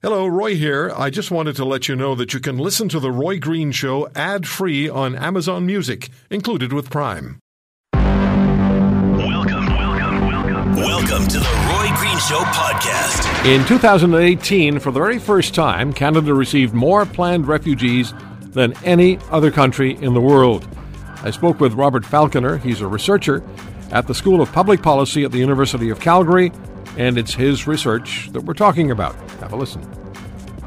Hello, Roy here. I just wanted to let you know that you can listen to The Roy Green Show ad free on Amazon Music, included with Prime. Welcome, welcome, welcome. Welcome to the Roy Green Show podcast. In 2018, for the very first time, Canada received more planned refugees than any other country in the world. I spoke with Robert Falconer. He's a researcher at the School of Public Policy at the University of Calgary and it's his research that we're talking about. Have a listen.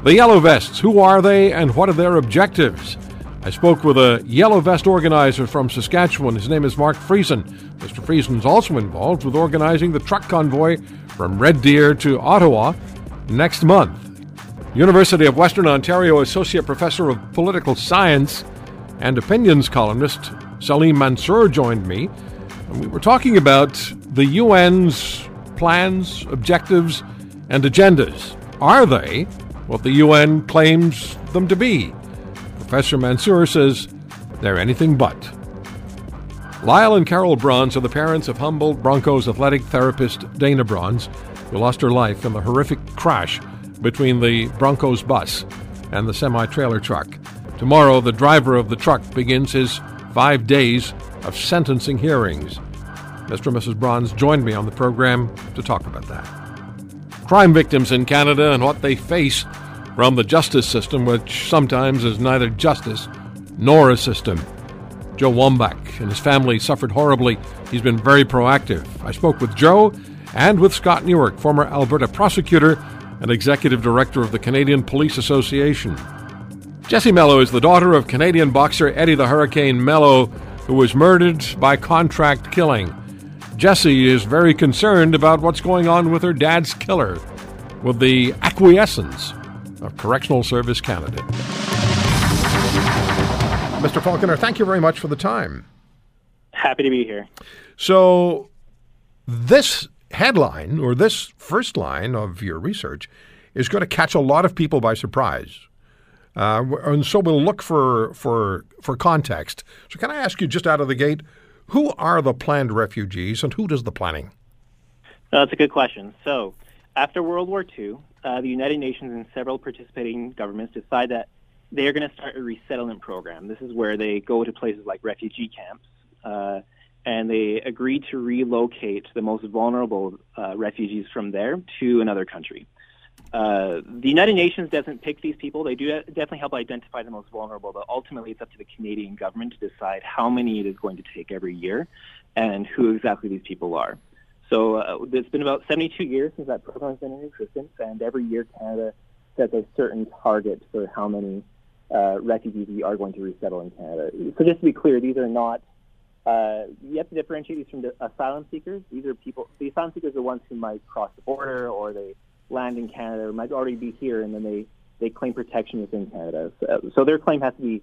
The Yellow Vests, who are they and what are their objectives? I spoke with a Yellow Vest organizer from Saskatchewan. His name is Mark Friesen. Mr. Friesen is also involved with organizing the truck convoy from Red Deer to Ottawa next month. University of Western Ontario Associate Professor of Political Science and opinions columnist Salim Mansur joined me, and we were talking about the UN's plans, objectives, and agendas? Are they what the UN claims them to be? Professor Mansur says they're anything but. Lyle and Carol Brons are the parents of Humboldt Broncos athletic therapist Dayna Brons, who lost her life in the horrific crash between the Broncos bus and the semi trailer truck. Tomorrow, the driver of the truck begins his five days of sentencing hearings. Mr. and Mrs. Brons joined me on the program to talk about that. Crime victims in Canada and what they face from the justice system, which sometimes is neither justice nor a system. Joe Wamback and his family suffered horribly. He's been very proactive. I spoke with Joe and with Scott Newark, former Alberta prosecutor and executive director of the Canadian Police Association. Jessie Melo is the daughter of Canadian boxer Eddie the Hurricane Melo, who was murdered by contract killing. Jessie is very concerned about what's going on with her dad's killer, with the acquiescence of Correctional Service Canada. Mr. Falconer, thank you very much for the time. Happy to be here. So, this headline or this first line of your research is going to catch a lot of people by surprise. Uh, and so we'll look for, for, for context. So, can I ask you just out of the gate, who are the planned refugees and who does the planning? that's a good question. So, after World War II, uh, the United Nations and several participating governments decide that they are going to start a resettlement program. This is where they go to places like refugee camps uh, and they agree to relocate the most vulnerable uh, refugees from there to another country. Uh, the United Nations doesn't pick these people. They do definitely help identify the most vulnerable, but ultimately it's up to the Canadian government to decide how many it is going to take every year and who exactly these people are. So uh, it's been about 72 years since that program has been in existence, and every year Canada sets a certain target for how many uh, refugees we are going to resettle in Canada. So just to be clear, these are not uh, you have to differentiate these from the asylum seekers. These are people. The asylum seekers are the ones who might cross the border or they land in Canada or might already be here, and then they, they claim protection within Canada. So, so their claim has to be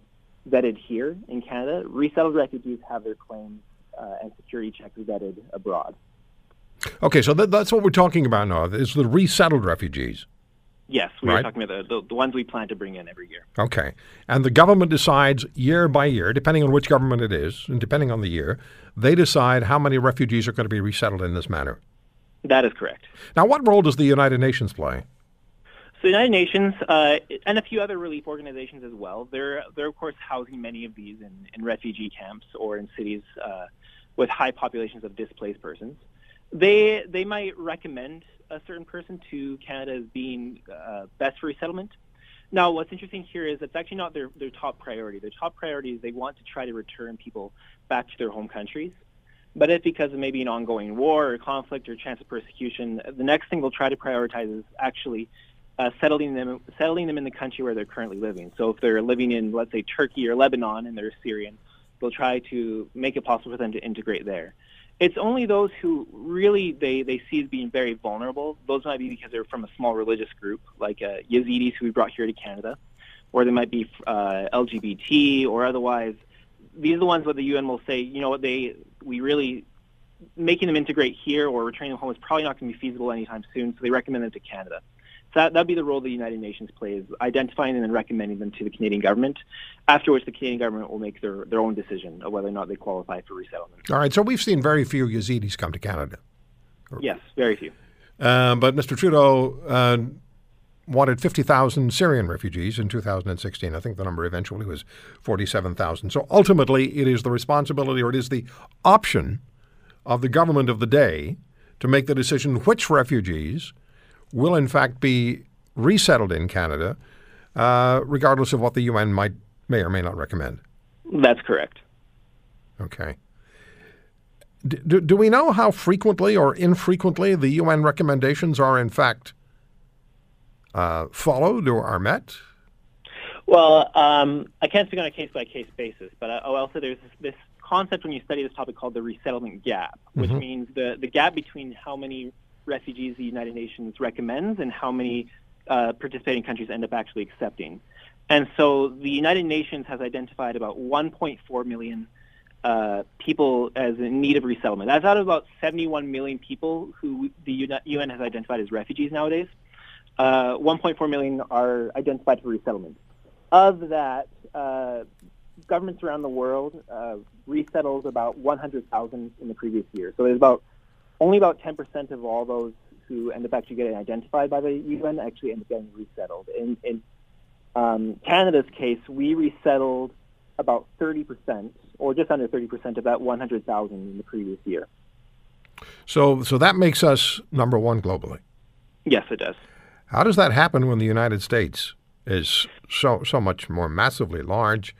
vetted here in Canada. Resettled refugees have their claims uh, and security checks vetted abroad. Okay, so that, that's what we're talking about now. Is the resettled refugees? Yes, we right. are talking about the, the, the, ones we plan to bring in every year. Okay. And the government decides year by year, depending on which government it is, and depending on the year, they decide how many refugees are going to be resettled in this manner. That is correct. Now, what role does the United Nations play? So the United Nations uh, and a few other relief organizations as well. They're they're of course housing many of these in, in refugee camps or in cities uh, with high populations of displaced persons. They they might recommend a certain person to Canada as being uh, best for resettlement. Now, what's interesting here is it's actually not their, their top priority. Their top priority is they want to try to return people back to their home countries. But if because of maybe an ongoing war or conflict or chance of persecution, the next thing they'll try to prioritize is actually uh, settling them settling them in the country where they're currently living. So if they're living in, let's say, Turkey or Lebanon and they're Syrian, they'll try to make it possible for them to integrate there. It's only those who really they, they see as being very vulnerable. Those might be because they're from a small religious group, like uh, Yazidis who we brought here to Canada, or they might be uh, LGBT or otherwise these are the ones where the UN will say, you know what, they we really making them integrate here or returning them home is probably not going to be feasible anytime soon, so they recommend them to Canada. So that would be the role the United Nations plays, identifying them and recommending them to the Canadian government, after which the Canadian government will make their, their own decision of whether or not they qualify for resettlement. All right, so we've seen very few Yazidis come to Canada. Yes, very few. Uh, but Mr. Trudeau uh, wanted 50,000 Syrian refugees in 2016. I think the number eventually was 47,000. So ultimately, it is the responsibility or it is the option of the government of the day to make the decision which refugees will, in fact, be resettled in Canada, uh, regardless of what the UN might may or may not recommend. That's correct. Okay. Do, do we know how frequently or infrequently the UN recommendations are, in fact, uh, followed or are met? Well, um, I can't speak on a case by case basis, but I, will say there's this, this, concept when you study this topic called the resettlement gap, which mm-hmm. means the, the gap between how many refugees the United Nations recommends and how many uh, participating countries end up actually accepting. And so the United Nations has identified about 1.4 million uh, people as in need of resettlement. That's out of about 71 million people who the UN has identified as refugees nowadays. Uh, 1.4 million are identified for resettlement. Of that, uh, governments around the world uh, resettled about 100,000 in the previous year. So there's about only about 10% of all those who end up actually getting identified by the UN actually end up getting resettled. In, in um, Canada's case, we resettled about 30%, or just under 30% of that 100,000 in the previous year. So, so that makes us number one globally. Yes, it does. How does that happen when the United States is so so much more massively large,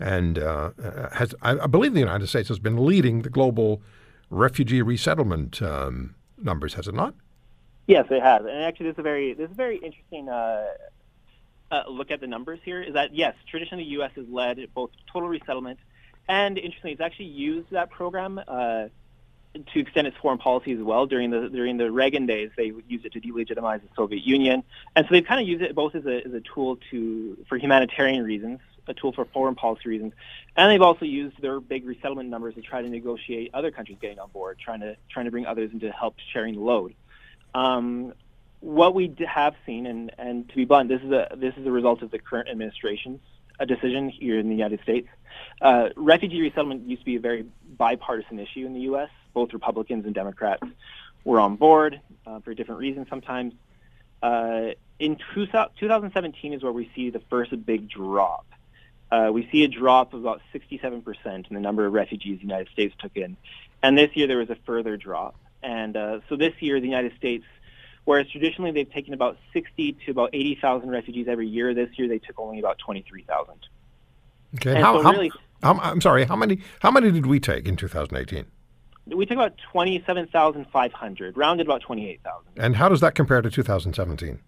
and uh, has I, believe the United States has been leading the global refugee resettlement um, numbers, has it not? Yes, it has. And actually, this is a very this is a very interesting uh, uh, look at the numbers here. Is that yes, traditionally the U.S. has led both total resettlement and interestingly, it's actually used that program uh, to extend its foreign policy as well. During the during the Reagan days, they used it to delegitimize the Soviet Union, and so they've kind of used it both as a as a tool to for humanitarian reasons, a tool for foreign policy reasons, and they've also used their big resettlement numbers to try to negotiate other countries getting on board, trying to trying to bring others into help sharing the load. Um, what we have seen, and, and to be blunt, this is a this is a result of the current administration's a decision here in the United States. Uh, refugee resettlement used to be a very bipartisan issue in the U.S. Both Republicans and Democrats were on board uh, for different reasons sometimes. Uh, in 2017 is where we see the first big drop. Uh, we see a drop of about 67% in the number of refugees the United States took in. And this year there was a further drop. And uh, so this year, the United States, whereas traditionally they've taken about 60 to about 80,000 refugees every year, this year they took only about 23,000. Okay. How, so really, how, I'm sorry. How many? How many did we take in 2018? We took about 27,500, rounded about 28,000. And how does that compare to 2017?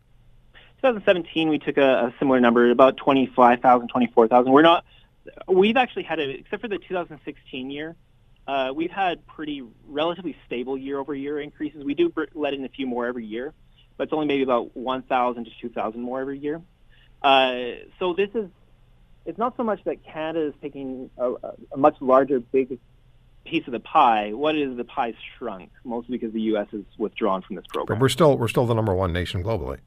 2017, we took a, a similar number, about 25,000, 24,000. We're not. We've actually had a, except for the 2016 year, uh, we've had pretty relatively stable year-over-year increases. We do let in a few more every year, but it's only maybe about 1,000 to 2,000 more every year. Uh, so this is it's not so much that Canada is taking a, a, much larger, big piece of the pie. What is the pie shrunk? Mostly because the U.S. is withdrawn from this program. But we're still we're still the number one nation globally.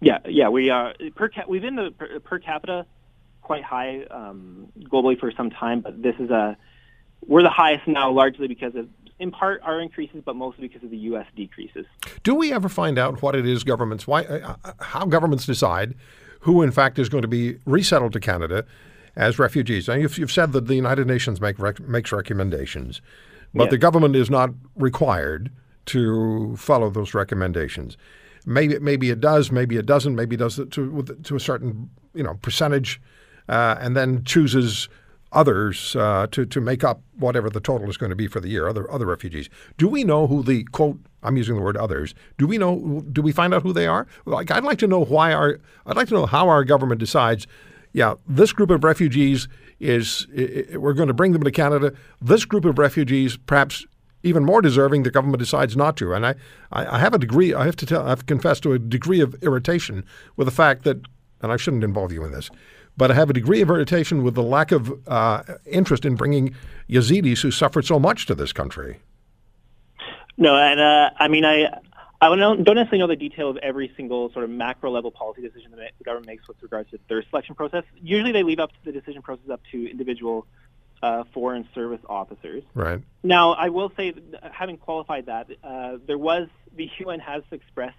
Yeah, yeah, we are per cap- we've been the per, per capita quite high um, globally for some time, but this is a we're the highest now, largely because of, in part, our increases, but mostly because of the U.S. decreases. Do we ever find out what it is governments, why, uh, uh, how governments decide who, in fact, is going to be resettled to Canada as refugees? Now, you've, you've said that the United Nations make rec- makes recommendations, but yes. the government is not required to follow those recommendations. Maybe maybe it does, maybe it doesn't, maybe it does it to to a certain you know percentage, uh, and then chooses others uh, to to make up whatever the total is going to be for the year. Other other refugees. Do we know who the quote? I'm using the word others. Do we know? Do we find out who they are? Like I'd like to know why our. I'd like to know how our government decides. Yeah, this group of refugees is we're going to bring them to Canada. This group of refugees, perhaps even more deserving, the government decides not to. And I, I have a degree. I have to tell. I've confessed to a degree of irritation with the fact that, and I shouldn't involve you in this but I have a degree of irritation with the lack of uh, interest in bringing Yazidis who suffered so much to this country. No, and uh, I mean, I I don't, don't necessarily know the detail of every single sort of macro level policy decision that the government makes with regards to their selection process. Usually, they leave up the decision process up to individual uh, foreign service officers. Right. Now, I will say, having qualified that, uh, there was the UN has expressed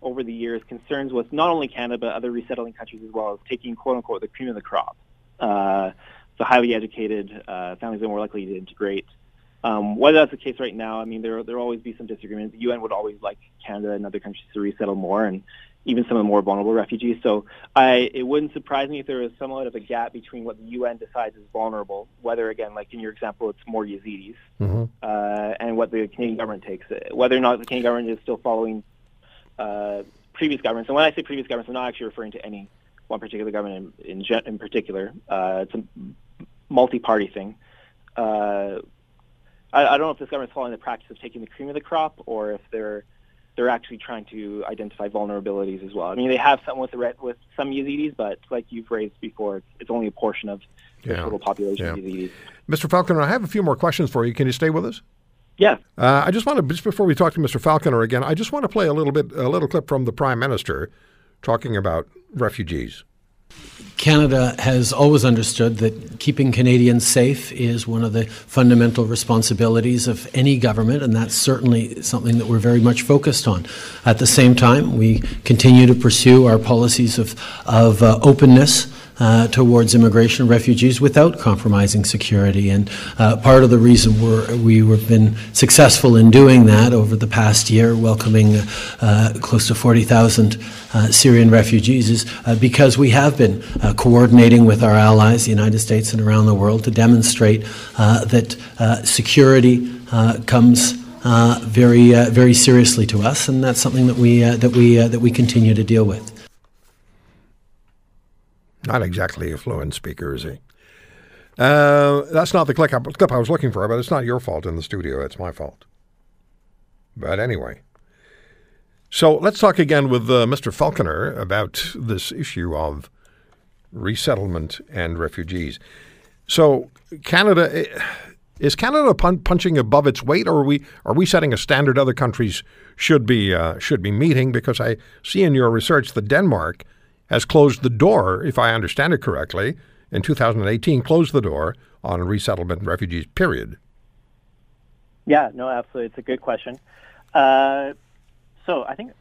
over the years concerns with not only Canada but other resettling countries as well as taking quote unquote the cream of the crop. Uh, so highly educated uh, families are more likely to integrate. Um, whether that's the case right now, I mean, there there will always be some disagreements. The UN would always like Canada and other countries to resettle more, and even some of the more vulnerable refugees. So I, it wouldn't surprise me if there was somewhat of a gap between what the UN decides is vulnerable, whether again, like in your example, it's more Yazidis, mm-hmm. uh, and what the Canadian government takes, whether or not the Canadian government is still following uh, previous governments. And when I say previous governments, I'm not actually referring to any one particular government in, in, in particular. Uh, it's a multi-party thing. Uh, I, I, don't know if this government's following the practice of taking the cream of the crop, or if they're they're actually trying to identify vulnerabilities as well. I mean, they have some with the, with some Yazidis, but like you've raised before, it's only a portion of the yeah. total population yeah. of Yazidis. Mr. Falconer, I have a few more questions for you. Can you stay with us? Yeah. Uh, I just want to just before we talk to Mr. Falconer again, I just want to play a little bit a little clip from the Prime Minister talking about refugees. Canada has always understood that keeping Canadians safe is one of the fundamental responsibilities of any government, and that's certainly something that we're very much focused on. At the same time, we continue to pursue our policies of, of uh, openness uh, towards immigration refugees without compromising security. And uh, part of the reason we're, we have been successful in doing that over the past year, welcoming uh, close to 40,000 uh, Syrian refugees, is uh, because we have been uh, coordinating with our allies, the United States and around the world, to demonstrate that security comes. very, very seriously to us, and that's something that we that we that we continue to deal with. Not exactly a fluent speaker, is he? Uh, that's not the clip I, clip I was looking for, but it's not your fault in the studio. It's my fault. But anyway. So let's talk again with uh, Mr. Falconer about this issue of resettlement and refugees. So Canada eh, is Canada pun- punching above its weight, or are we are we setting a standard other countries should be uh, should be meeting? Because I see in your research that Denmark has closed the door, if I understand it correctly, in 2018, closed the door on resettlement refugees, period. Yeah, no, absolutely. It's a good question. Uh, so I think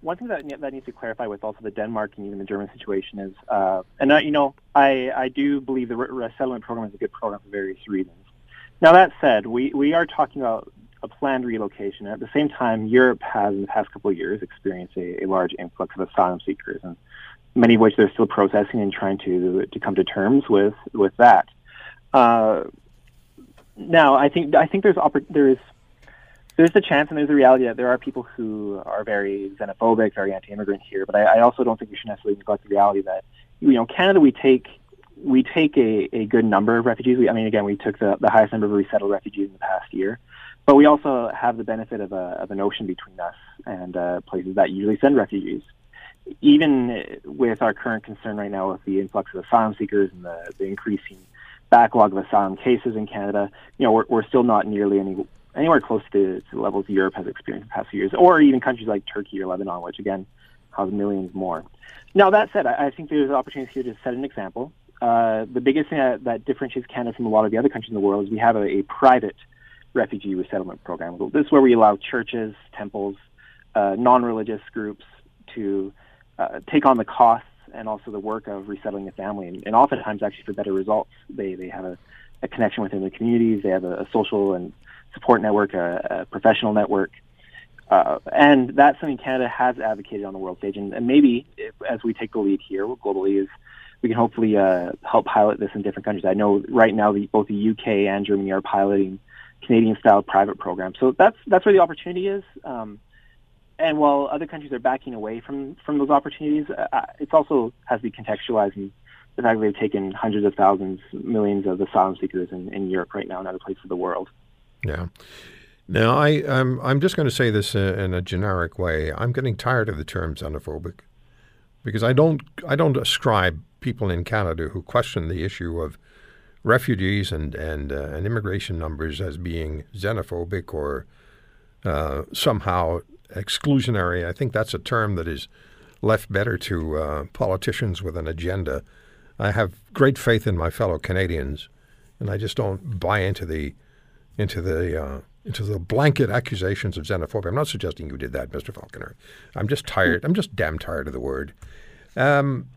one thing that that needs to clarify with also the Denmark and even the German situation is, uh, and uh, you know, I I do believe the resettlement program is a good program for various reasons. Now that said, we we are talking about a planned relocation. At the same time, Europe has in the past couple of years experienced a, a large influx of asylum seekers, and many of which they're still processing and trying to to come to terms with with that. Uh, now, I think I think there's there's there's the chance and there's the reality that there are people who are very xenophobic, very anti-immigrant here. But I, I also don't think we should necessarily neglect the reality that you know Canada we take we take a, a good number of refugees. We, I mean, again, we took the, the highest number of resettled refugees in the past year, but we also have the benefit of, a, of an ocean between us and uh, places that usually send refugees even with our current concern right now with the influx of asylum seekers and the, the increasing backlog of asylum cases in Canada, you know, we're, we're still not nearly any anywhere close to, to the levels Europe has experienced in the past few years, or even countries like Turkey or Lebanon, which again has millions more. Now that said, I, I think there's opportunities here to set an example. Uh, the biggest thing that, that, differentiates Canada from a lot of the other countries in the world is we have a, a private refugee resettlement program. This is where we allow churches, temples, uh, non-religious groups to uh, take on the costs and also the work of resettling a family, and, and oftentimes actually for better results. They they have a, a connection within the communities. They have a, a social and support network, a, a professional network, uh, and that's something Canada has advocated on the world stage. And, and maybe if, as we take the lead here globally, is we can hopefully uh, help pilot this in different countries. I know right now the, both the UK and Germany are piloting Canadian-style private programs, so that's that's where the opportunity is. Um, and while other countries are backing away from from those opportunities, uh, uh it also has to be contextualized in the fact that they've taken hundreds of thousands, millions of asylum seekers in, in Europe right now and other places of the world. Yeah. Now, I, I'm, I'm just going to say this uh, in a generic way. I'm getting tired of the term xenophobic because I don't, I don't ascribe people in Canada who question the issue of refugees and, and, uh, and immigration numbers as being xenophobic or uh, somehow exclusionary. I think that's a term that is left better to uh, politicians with an agenda. I have great faith in my fellow Canadians, and I just don't buy into the into the uh, into the blanket accusations of xenophobia. I'm not suggesting you did that, Mr. Falconer. I'm just tired. I'm just damn tired of the word. Um,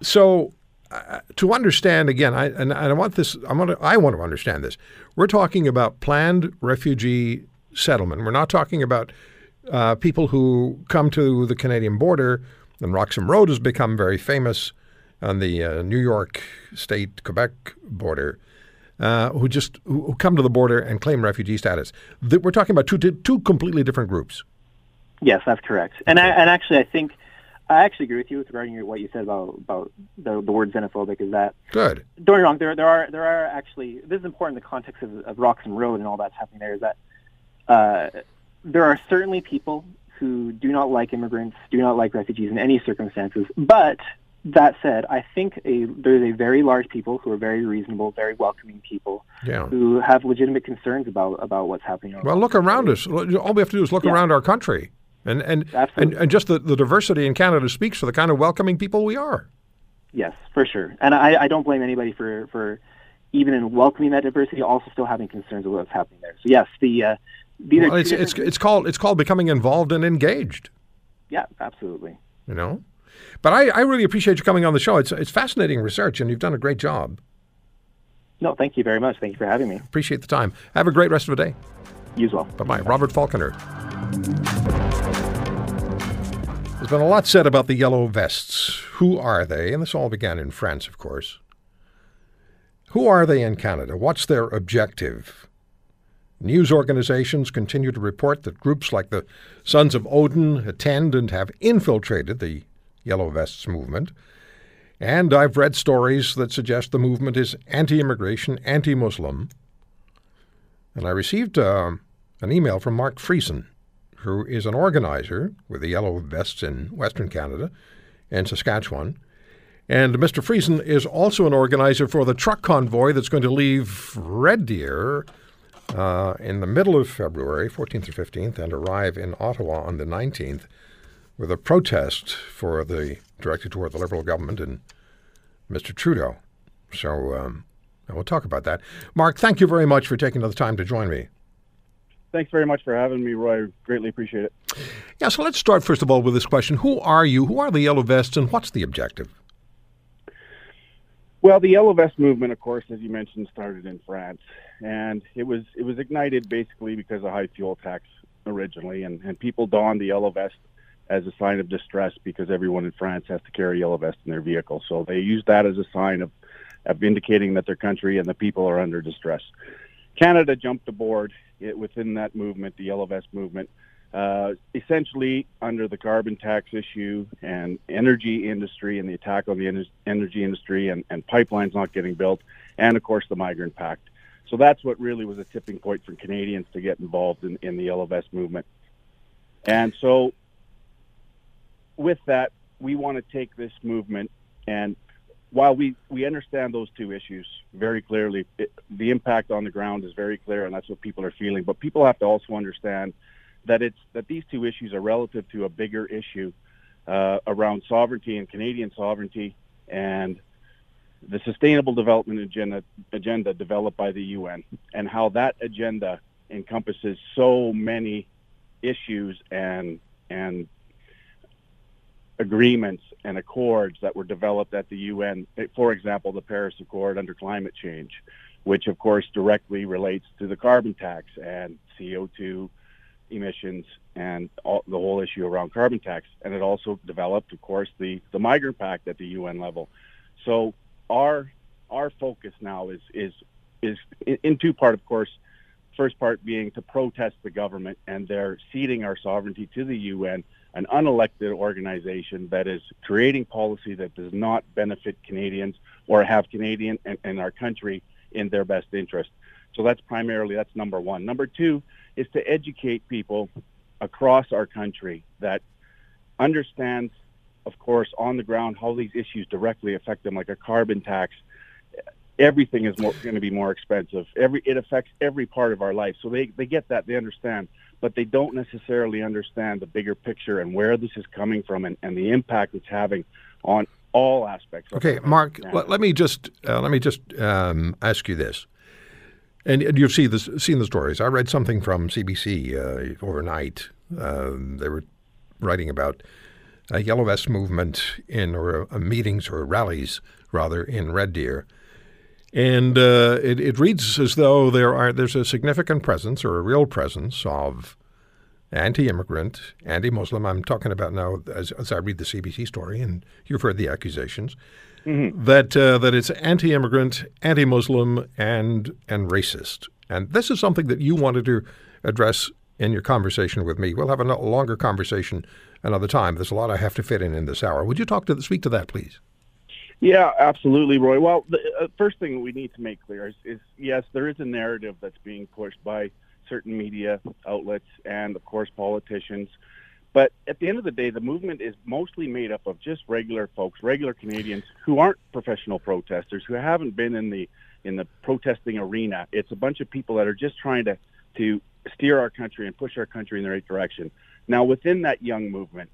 so, uh, to understand again, I, and, and I want this. I want to. I want to understand this. We're talking about planned refugee settlement. We're not talking about uh, people who come to the Canadian border. And Roxham Road has become very famous on the uh, New York State Quebec border. Uh, who just who come to the border and claim refugee status. we're talking about two two completely different groups. Yes, that's correct. And I, and actually, I think I actually agree with you regarding what you said about about the, the word xenophobic. Is that good? Don't get me wrong. There there are there are actually this is important in the context of, of Roxham Road and all that's happening there. Is that uh, there are certainly people who do not like immigrants, do not like refugees in any circumstances, but that said, I think a, there's a very large people who are very reasonable, very welcoming people yeah. who have legitimate concerns about about what's happening. Well, look around us. All we have to do is look yeah. around our country, and and, and and just the, the diversity in Canada speaks for the kind of welcoming people we are. Yes, for sure, and I, I don't blame anybody for for even in welcoming that diversity, also still having concerns about what's happening there. So yes, the uh, these well, it's it's it's called it's called becoming involved and engaged. Yeah, absolutely. You know. But I, I really appreciate you coming on the show. It's, it's fascinating research, and you've done a great job. No, thank you very much. Thank you for having me. Appreciate the time. Have a great rest of the day. You as well. Bye bye. Robert Falconer. There's been a lot said about the yellow vests. Who are they? And this all began in France, of course. Who are they in Canada? What's their objective? News organizations continue to report that groups like the Sons of Odin attend and have infiltrated the Yellow Vests movement. And I've read stories that suggest the movement is anti immigration, anti Muslim. And I received uh, an email from Mark Friesen, who is an organizer with the Yellow Vests in Western Canada and Saskatchewan. And Mr. Friesen is also an organizer for the truck convoy that's going to leave Red Deer uh, in the middle of February, 14th or 15th, and arrive in Ottawa on the 19th with a protest for the directed toward the Liberal government and Mr. Trudeau. So um, we'll talk about that. Mark, thank you very much for taking the time to join me. Thanks very much for having me, Roy. Greatly appreciate it. Yeah, so let's start first of all with this question: Who are you? Who are the Yellow Vests, and what's the objective? Well, the Yellow Vest movement, of course, as you mentioned, started in France, and it was it was ignited basically because of high fuel tax originally, and, and people donned the yellow vest as a sign of distress because everyone in France has to carry yellow vest in their vehicle. So they used that as a sign of, of indicating that their country and the people are under distress. Canada jumped aboard it, within that movement, the yellow vest movement, uh, essentially under the carbon tax issue and energy industry and the attack on the en- energy industry and, and pipelines not getting built, and of course the migrant pact. So that's what really was a tipping point for Canadians to get involved in, in the Vest movement. And so, with that, we want to take this movement and while we, we understand those two issues very clearly, it, the impact on the ground is very clear, and that's what people are feeling. But people have to also understand that it's that these two issues are relative to a bigger issue uh, around sovereignty and Canadian sovereignty and the Sustainable Development Agenda, agenda developed by the UN and how that agenda encompasses so many issues and and agreements and accords that were developed at the UN. For example, the Paris Accord under climate change, which of course directly relates to the carbon tax and CO2 emissions and all, the whole issue around carbon tax. And it also developed, of course, the the migrant pact at the UN level. So our our focus now is is is in two part, of course. First part being to protest the government and their ceding our sovereignty to the UN, an unelected organization that is creating policy that does not benefit Canadians or have Canadian and, and our country in their best interest. So that's primarily that's number one. Number two is to educate people across our country that understands of course, on the ground, how these issues directly affect them, like a carbon tax. Everything is going to be more expensive. Every it affects every part of our life. So they they get that, they understand, but they don't necessarily understand the bigger picture and where this is coming from and, and the impact it's having on all aspects. Okay, Mark, let, let, me just uh, let me just um, ask you this. And, you've seen, this, seen the stories. I read something from CBC uh, overnight. Uh, they were writing about a Yellow Vest movement in or uh, meetings or rallies rather in Red Deer, and uh, it, it reads as though there are there's a significant presence or a real presence of anti-immigrant, anti-Muslim. I'm talking about now as, as I read the CBC story, and you've heard the accusations mm-hmm. that uh, that it's anti-immigrant, anti-Muslim, and and racist. And this is something that you wanted to address in your conversation with me. We'll have a longer conversation another time. There's a lot I have to fit in in this hour. Would you talk to speak to that, please? Yeah, absolutely, Roy. Well, the uh, first thing we need to make clear is, is, yes, there is a narrative that's being pushed by certain media outlets and, of course, politicians. But at the end of the day, the movement is mostly made up of just regular folks, regular Canadians who aren't professional protesters, who haven't been in the in the protesting arena. It's a bunch of people that are just trying to to steer our country and push our country in the right direction. Now, within that young movement,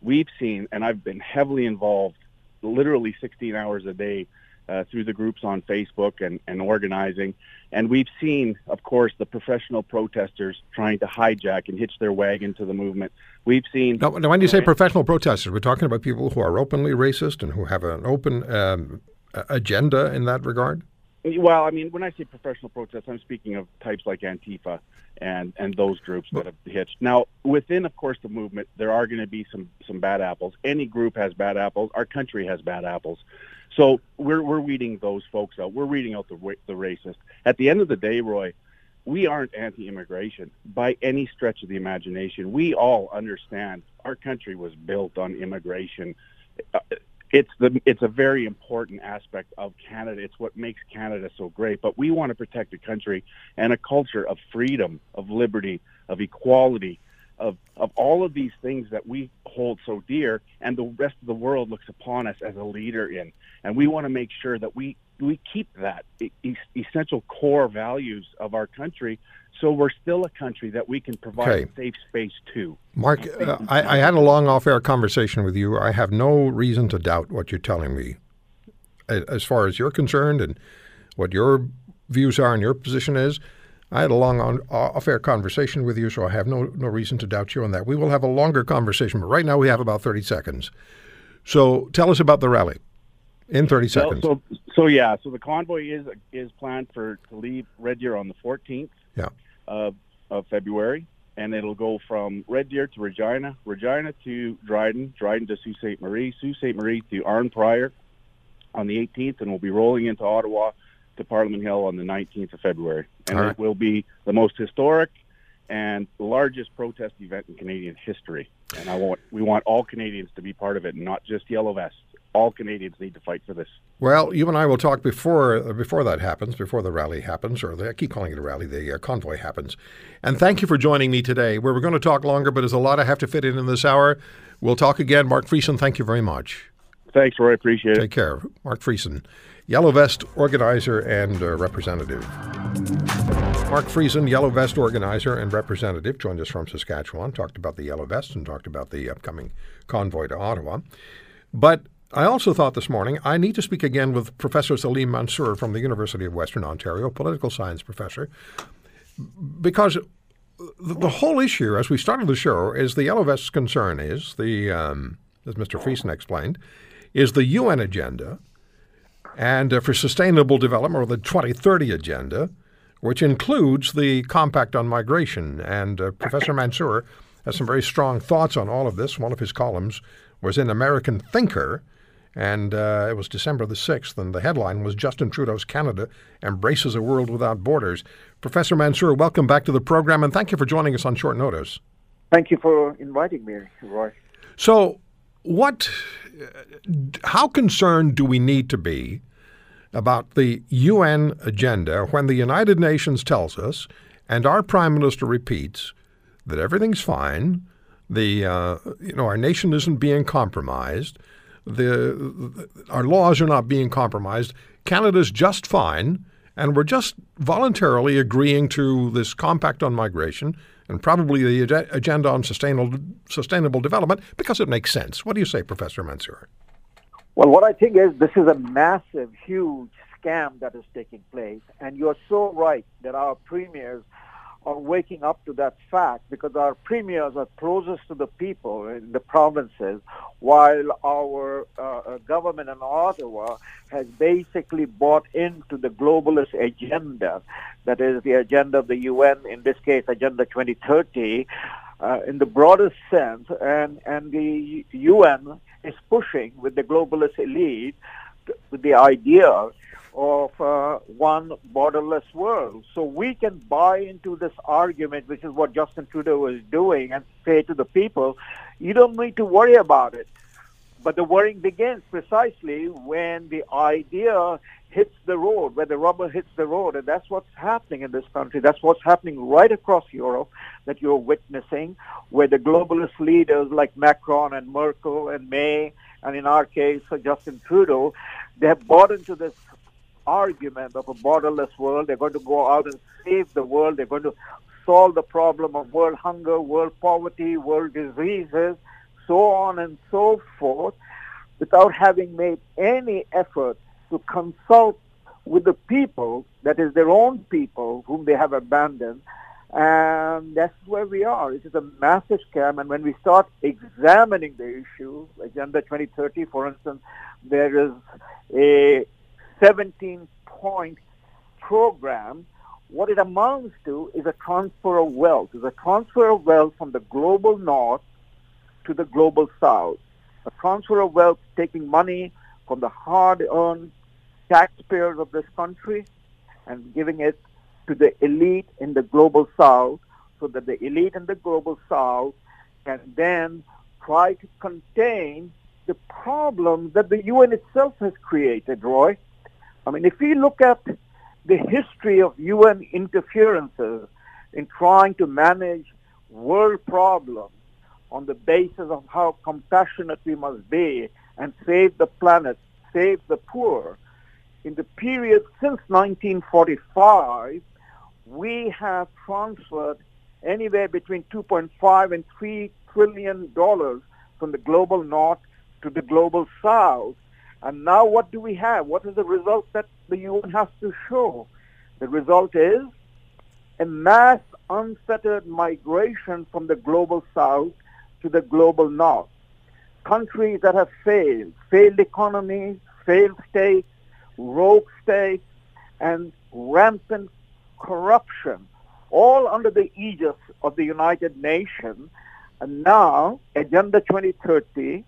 we've seen, and I've been heavily involved literally 16 hours a day uh, through the groups on Facebook and, and organizing. And we've seen, of course, the professional protesters trying to hijack and hitch their wagon to the movement. We've seen. Now, now when you say professional protesters, we're talking about people who are openly racist and who have an open um, agenda in that regard? Well, I mean, when I say professional protests, I'm speaking of types like Antifa and and those groups that have hitched. Now, within, of course, the movement, there are going to be some some bad apples. Any group has bad apples. Our country has bad apples. So we're we're weeding those folks out. We're weeding out the the racist. At the end of the day, Roy, we aren't anti-immigration by any stretch of the imagination. We all understand our country was built on immigration uh, it's the it's a very important aspect of Canada. It's what makes Canada so great. But we want to protect a country and a culture of freedom, of liberty, of equality, of of all of these things that we hold so dear, and the rest of the world looks upon us as a leader in. And we want to make sure that we we keep that essential core values of our country so we're still a country that we can provide okay. a safe space to. Mark, uh, I, I, had a long off-air conversation with you. I have no reason to doubt what you're telling me, as far as you're concerned, and what your views are and your position is. I had a long on, off-air conversation with you, so I have no no reason to doubt you on that. We will have a longer conversation, but right now we have about thirty seconds. So tell us about the rally in 30 seconds. So, so, so, yeah, so the convoy is is planned for to leave Red Deer on the 14th. Yeah of, of February, and it'll go from Red Deer to Regina, Regina to Dryden, Dryden to Sault Ste. Marie, Sault Ste. Marie to Arnprior on the 18th, and we'll be rolling into Ottawa to Parliament Hill on the 19th of February. And right. it will be the most historic and largest protest event in Canadian history. And I want we want all Canadians to be part of it, not just Yellow Vests all Canadians need to fight for this. Well, you and I will talk before uh, before that happens, before the rally happens, or the, I keep calling it a rally, the uh, convoy happens. And thank you for joining me today. We were going to talk longer, but there's a lot I have to fit in in this hour. We'll talk again. Mark Friesen, thank you very much. Thanks, Roy. Appreciate it. Take care. Mark Friesen, Yellow Vest organizer and uh, representative. Mark Friesen, Yellow Vest organizer and representative, joined us from Saskatchewan, talked about the Yellow Vest and talked about the upcoming convoy to Ottawa. But I also thought this morning I need to speak again with Professor Salim Mansur from the University of Western Ontario, political science professor, because the whole issue, as we started the show, is the Yellow concern is the, um, as Mr. Friesen explained, is the UN agenda and uh, for sustainable development or the 2030 agenda, which includes the Compact on Migration. And uh, Professor Mansur has some very strong thoughts on all of this. One of his columns was in American Thinker and uh, it was December the 6th, and the headline was Justin Trudeau's Canada Embraces a World Without Borders. Professor Mansur, welcome back to the program, and thank you for joining us on short notice. Thank you for inviting me, Roy. So, what, how concerned do we need to be about the UN agenda when the United Nations tells us, and our Prime Minister repeats, that everything's fine, the, uh, you know, our nation isn't being compromised, the, our laws are not being compromised. Canada's just fine, and we're just voluntarily agreeing to this compact on migration and probably the agenda on sustainable sustainable development because it makes sense. What do you say, Professor Mansur? Well, what I think is this is a massive, huge scam that is taking place. And you're so right that our premiers are waking up to that fact because our premiers are closest to the people in the provinces, while our uh, uh government in Ottawa has basically bought into the globalist agenda, that is the agenda of the UN, in this case, Agenda 2030, uh, in the broadest sense, and, and the UN is pushing with the globalist elite with the idea of uh, one borderless world. So we can buy into this argument, which is what Justin Trudeau is doing, and say to the people, you don't need to worry about it. But the worrying begins precisely when the idea hits the road, where the rubber hits the road. And that's what's happening in this country. That's what's happening right across Europe that you're witnessing, where the globalist leaders like Macron and Merkel and May, and in our case, Justin Trudeau, they have bought into this argument of a borderless world. They're going to go out and save the world. They're going to solve the problem of world hunger, world poverty, world diseases, so on and so forth, without having made any effort to consult with the people, that is their own people, whom they have abandoned. And that's where we are. It is a massive scam. And when we start examining the issue, Agenda 2030, for instance, there is a 17 point program, what it amounts to is a transfer of wealth. It's a transfer of wealth from the global north to the global south. A transfer of wealth taking money from the hard-earned taxpayers of this country and giving it to the elite in the global south so that the elite in the global south can then try to contain the problems that the UN itself has created, Roy. I mean, if we look at the history of UN interferences in trying to manage world problems on the basis of how compassionate we must be and save the planet, save the poor, in the period since 1945, we have transferred anywhere between 2.5 and 3 trillion dollars from the global north to the global south and now what do we have? What is the result that the UN has to show? The result is a mass unfettered migration from the global south to the global north. Countries that have failed, failed economies, failed states, rogue states, and rampant corruption, all under the aegis of the United Nations. And now, Agenda 2030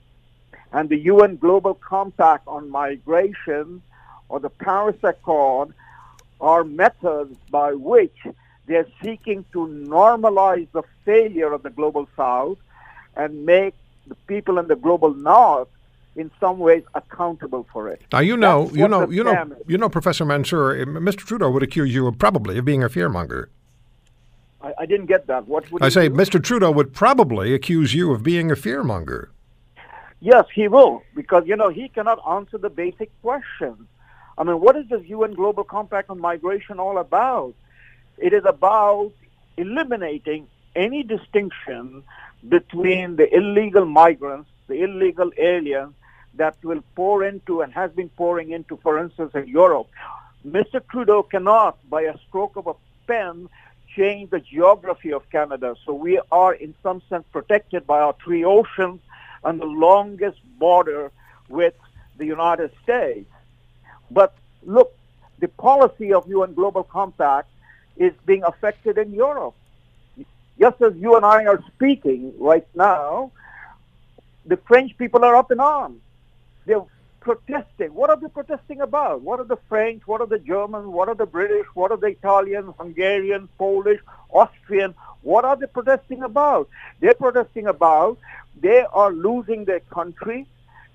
and the UN Global Compact on Migration or the Paris Accord are methods by which they're seeking to normalize the failure of the global south and make the people in the global north in some ways accountable for it. Now you know, you know, you know, you know, Professor Mansur, eh, Mr. Trudeau would accuse you of probably of being a fearmonger. I, I didn't get that. What would I say? Do? Mr. Trudeau would probably accuse you of being a fearmonger. Yes, he will, because, you know, he cannot answer the basic questions. I mean, what is this UN Global Compact on Migration all about? It is about eliminating any distinction between the illegal migrants, the illegal aliens that will pour into and has been pouring into, for instance, in Europe. Mr. Trudeau cannot, by a stroke of a pen, change the geography of Canada. So we are, in some sense, protected by our three oceans on the longest border with the United States. But look, the policy of UN Global Compact is being affected in Europe. Just as you and I are speaking right now, the French people are up in arms. They're protesting. What are they protesting about? What are the French? What are the Germans? What are the British? What are the Italians, Hungarian, Polish, Austrian? What are they protesting about? They're protesting about they are losing their country.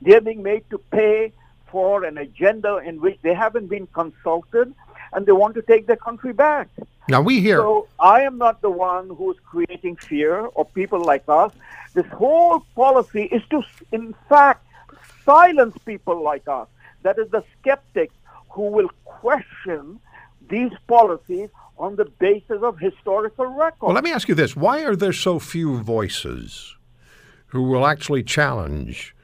They're being made to pay for an agenda in which they haven't been consulted, and they want to take their country back. Now we hear. So I am not the one who's creating fear or people like us. This whole policy is to, in fact, silence people like us. That is the skeptics who will question these policies on the basis of historical record. Well, let me ask you this: Why are there so few voices who will actually challenge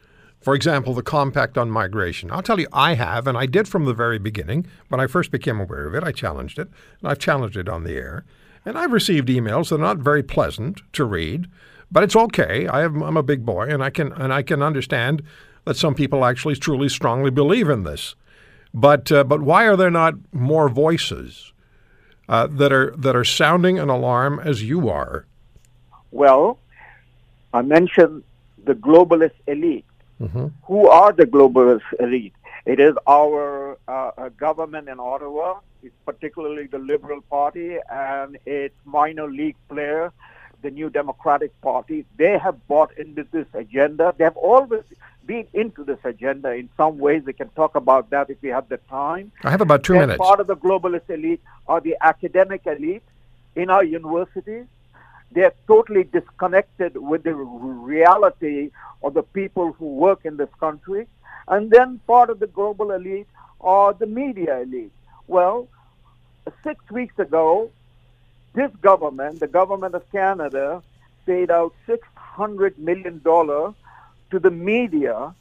For example, the Compact on Migration. I'll tell you, I have, and I did from the very beginning. When I first became aware of it, I challenged it, and I've challenged it on the air. And I've received emails that are not very pleasant to read, but it's okay. I have, I'm a big boy, and I can and I can understand that some people actually truly strongly believe in this. But uh, but why are there not more voices uh, that are that are sounding an alarm as you are? Well, I mentioned the globalist elite. Mm-hmm. Who are the globalist elite? It is our uh, government in Ottawa, it's particularly the Liberal Party and its minor league player, the New Democratic Party. They have bought into this agenda. They have always been into this agenda in some ways. We can talk about that if we have the time. I have about 2 They're minutes. Part of the globalist elite are the academic elite in our universities they're totally disconnected with the reality of the people who work in this country. And then part of the global elite are the media elite. Well, six weeks ago, this government, the government of Canada, paid out $600 million to the media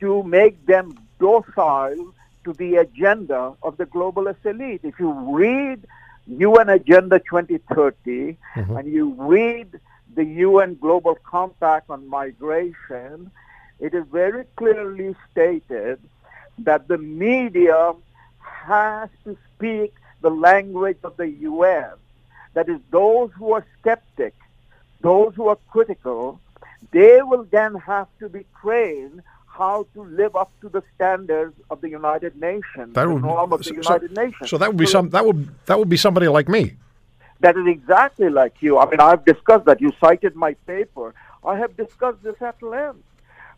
to make them docile to the agenda of the globalist elite. If you read UN Agenda 2030 mm-hmm. and you read the UN Global Compact on Migration, it is very clearly stated that the media has to speak the language of the UN. That is, those who are skeptic, those who are critical, they will then have to be trained how to live up to the standards of the United Nations, that would, the norm of the so, United Nations. So that would be so, some that would that would be somebody like me. That is exactly like you. I mean, I've discussed that. You cited my paper. I have discussed this at length.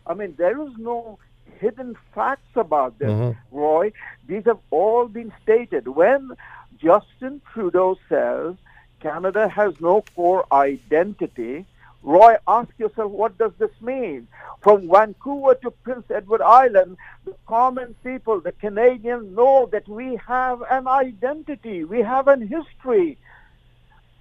I mean, there is no hidden facts about this, mm-hmm. Roy. These have all been stated. When Justin Trudeau says Canada has no core identity, Roy, ask yourself, what does this mean? From Vancouver to Prince Edward Island, the common people, the Canadians know that we have an identity, we have an history,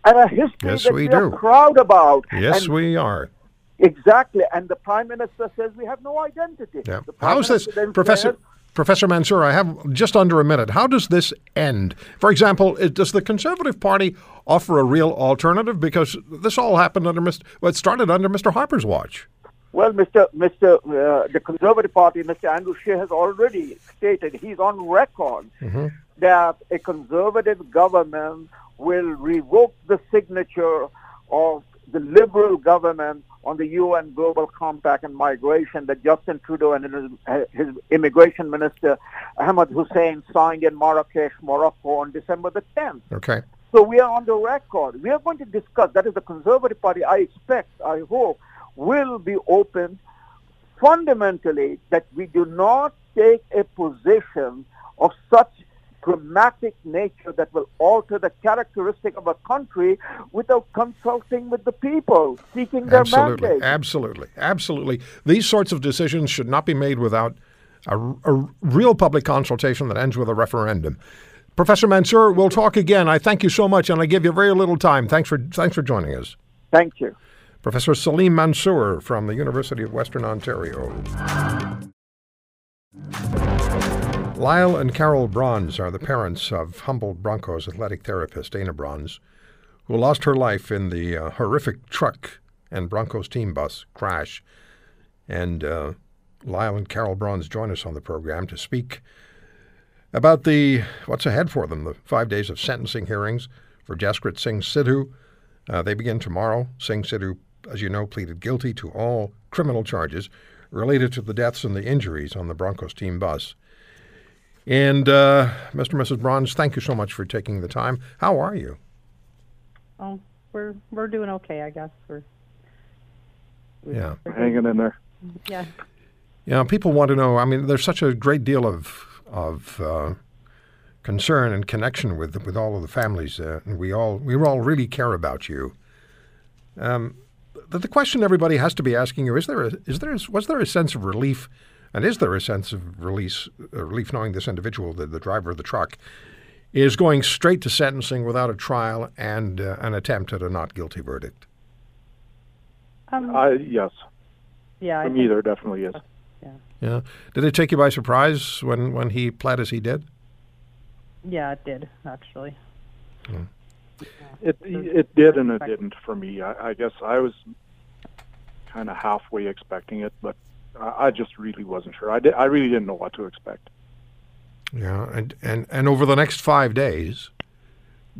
and a history yes, that we, we do. are proud about. Yes, and we are. Exactly, and the Prime Minister says we have no identity. Yeah. How is this, Professor? Says, Professor Mansur, I have just under a minute. How does this end? For example, does the Conservative Party offer a real alternative? Because this all happened under Mr. Well, it started under Mr. Harper's watch. Well, Mr. Mr. Uh, the Conservative Party, Mr. Andrew Scheer has already stated he's on record mm-hmm. that a conservative government will revoke the signature of the Liberal government on the UN Global Compact and Migration that Justin Trudeau and his, his immigration minister Ahmed Hussen signed in Marrakesh, Morocco on December the 10th. Okay. So we are on the record. We are going to discuss, that is the Conservative Party, I expect, I hope, will be open fundamentally that we do not take a position of such dramatic nature that will alter the characteristic of a country without consulting with the people, seeking their absolutely, mandate. Absolutely, absolutely. These sorts of decisions should not be made without a, a real public consultation that ends with a referendum. Professor Mansur, we'll talk again. I thank you so much, and I give you very little time. Thanks for thanks for joining us. Thank you. Professor Salim Mansur from the University of Western Ontario. Lyle and Carol Brons are the parents of Humboldt Broncos athletic therapist Dayna Brons, who lost her life in the uh, horrific truck and Broncos team bus crash. And uh, Lyle and Carol Brons join us on the program to speak about the what's ahead for them, the five days of sentencing hearings for Jaskirat Singh Sidhu. Uh, they begin tomorrow. Singh Sidhu, as you know, pleaded guilty to all criminal charges related to the deaths and the injuries on the Broncos team bus. And uh, Mr. and Mrs. Brons, thank you so much for taking the time. How are you? Oh, we're we're doing okay, I guess. We're, we're yeah, we're hanging in there. Yeah. Yeah, people want to know. I mean, there's such a great deal of of uh, concern and connection with with all of the families, uh, and we all we all really care about you. Um, the, the question everybody has to be asking you is there a, is there a, was there a sense of relief and is there a sense of release, uh, relief knowing this individual, the, the driver of the truck, is going straight to sentencing without a trial and uh, an attempt at a not guilty verdict? Um, uh, yes. Yeah. For me, there definitely is. Yeah. Yeah. Did it take you by surprise when, when he pled as he did? Yeah, it did actually. It it did and it didn't for me. I, I guess I was kind of halfway expecting it, but I, I just really wasn't sure. I did, I really didn't know what to expect. Yeah. And, and, and over the next five days,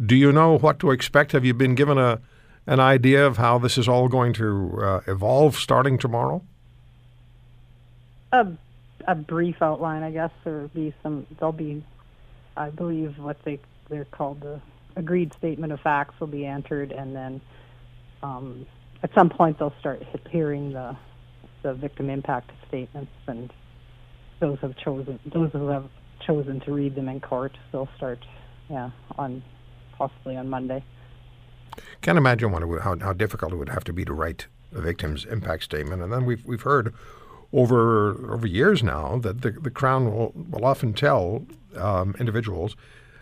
do you know what to expect? Have you been given a an idea of how this is all going to uh, evolve starting tomorrow? A a brief outline, I guess. There'll be some. There'll be, I believe, what they they're called the agreed statement of facts will be entered, and then um, at some point they'll start hearing the the victim impact statements, and those have chosen those who have chosen to read them in court. They'll start, yeah, on possibly on Monday. Can't imagine what it would, how, how difficult it would have to be to write a victim's impact statement. And then we've, we've heard over over years now that the, the Crown will, will often tell um, individuals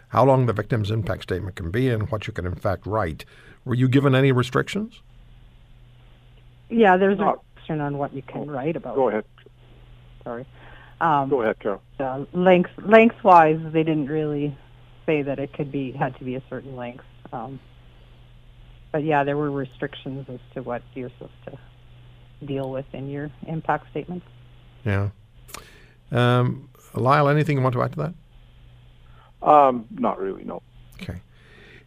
how long the victim's impact statement can be and what you can in fact write. Were you given any restrictions? Yeah, there's a Not- question on what you can write about. Go ahead. Sorry. Um, Go ahead, Carol. uh, length lengthwise they didn't really say that it could be had to be a certain length um, but yeah there were restrictions as to what you're supposed to deal with in your impact statements Yeah. Um, Lyle, anything you want to add to that? Um, not really. No. Okay.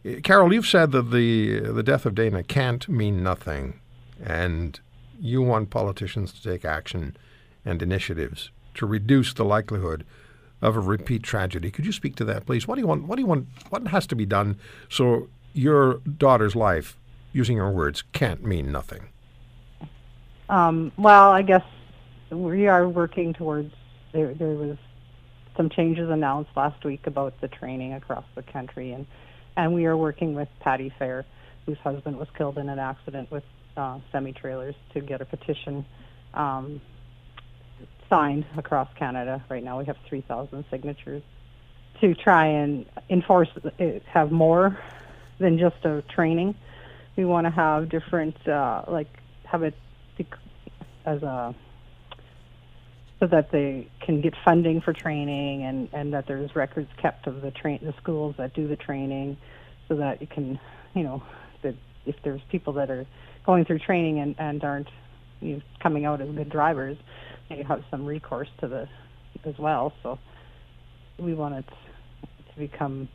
Uh, Carol, you've said that the the death of Dayna can't mean nothing, and you want politicians to take action and initiatives to reduce the likelihood of a repeat tragedy. Could you speak to that, please? What do you want? What do you want? What has to be done so your daughter's life, using your words, can't mean nothing? um, well i guess we are working towards there there was some changes announced last week about the training across the country and and we are working with Patty Fair whose husband was killed in an accident with uh, semi trailers to get a petition um, signed across Canada. Right now, we have 3,000 signatures to try and enforce, uh, have more than just a training. We want to have different, uh, like, have it as a so that they can get funding for training and, and that there's records kept of the train the schools that do the training so that you can you know that if there's people that are going through training and, and aren't you know, coming out as good drivers you have some recourse to the as well so we want it to become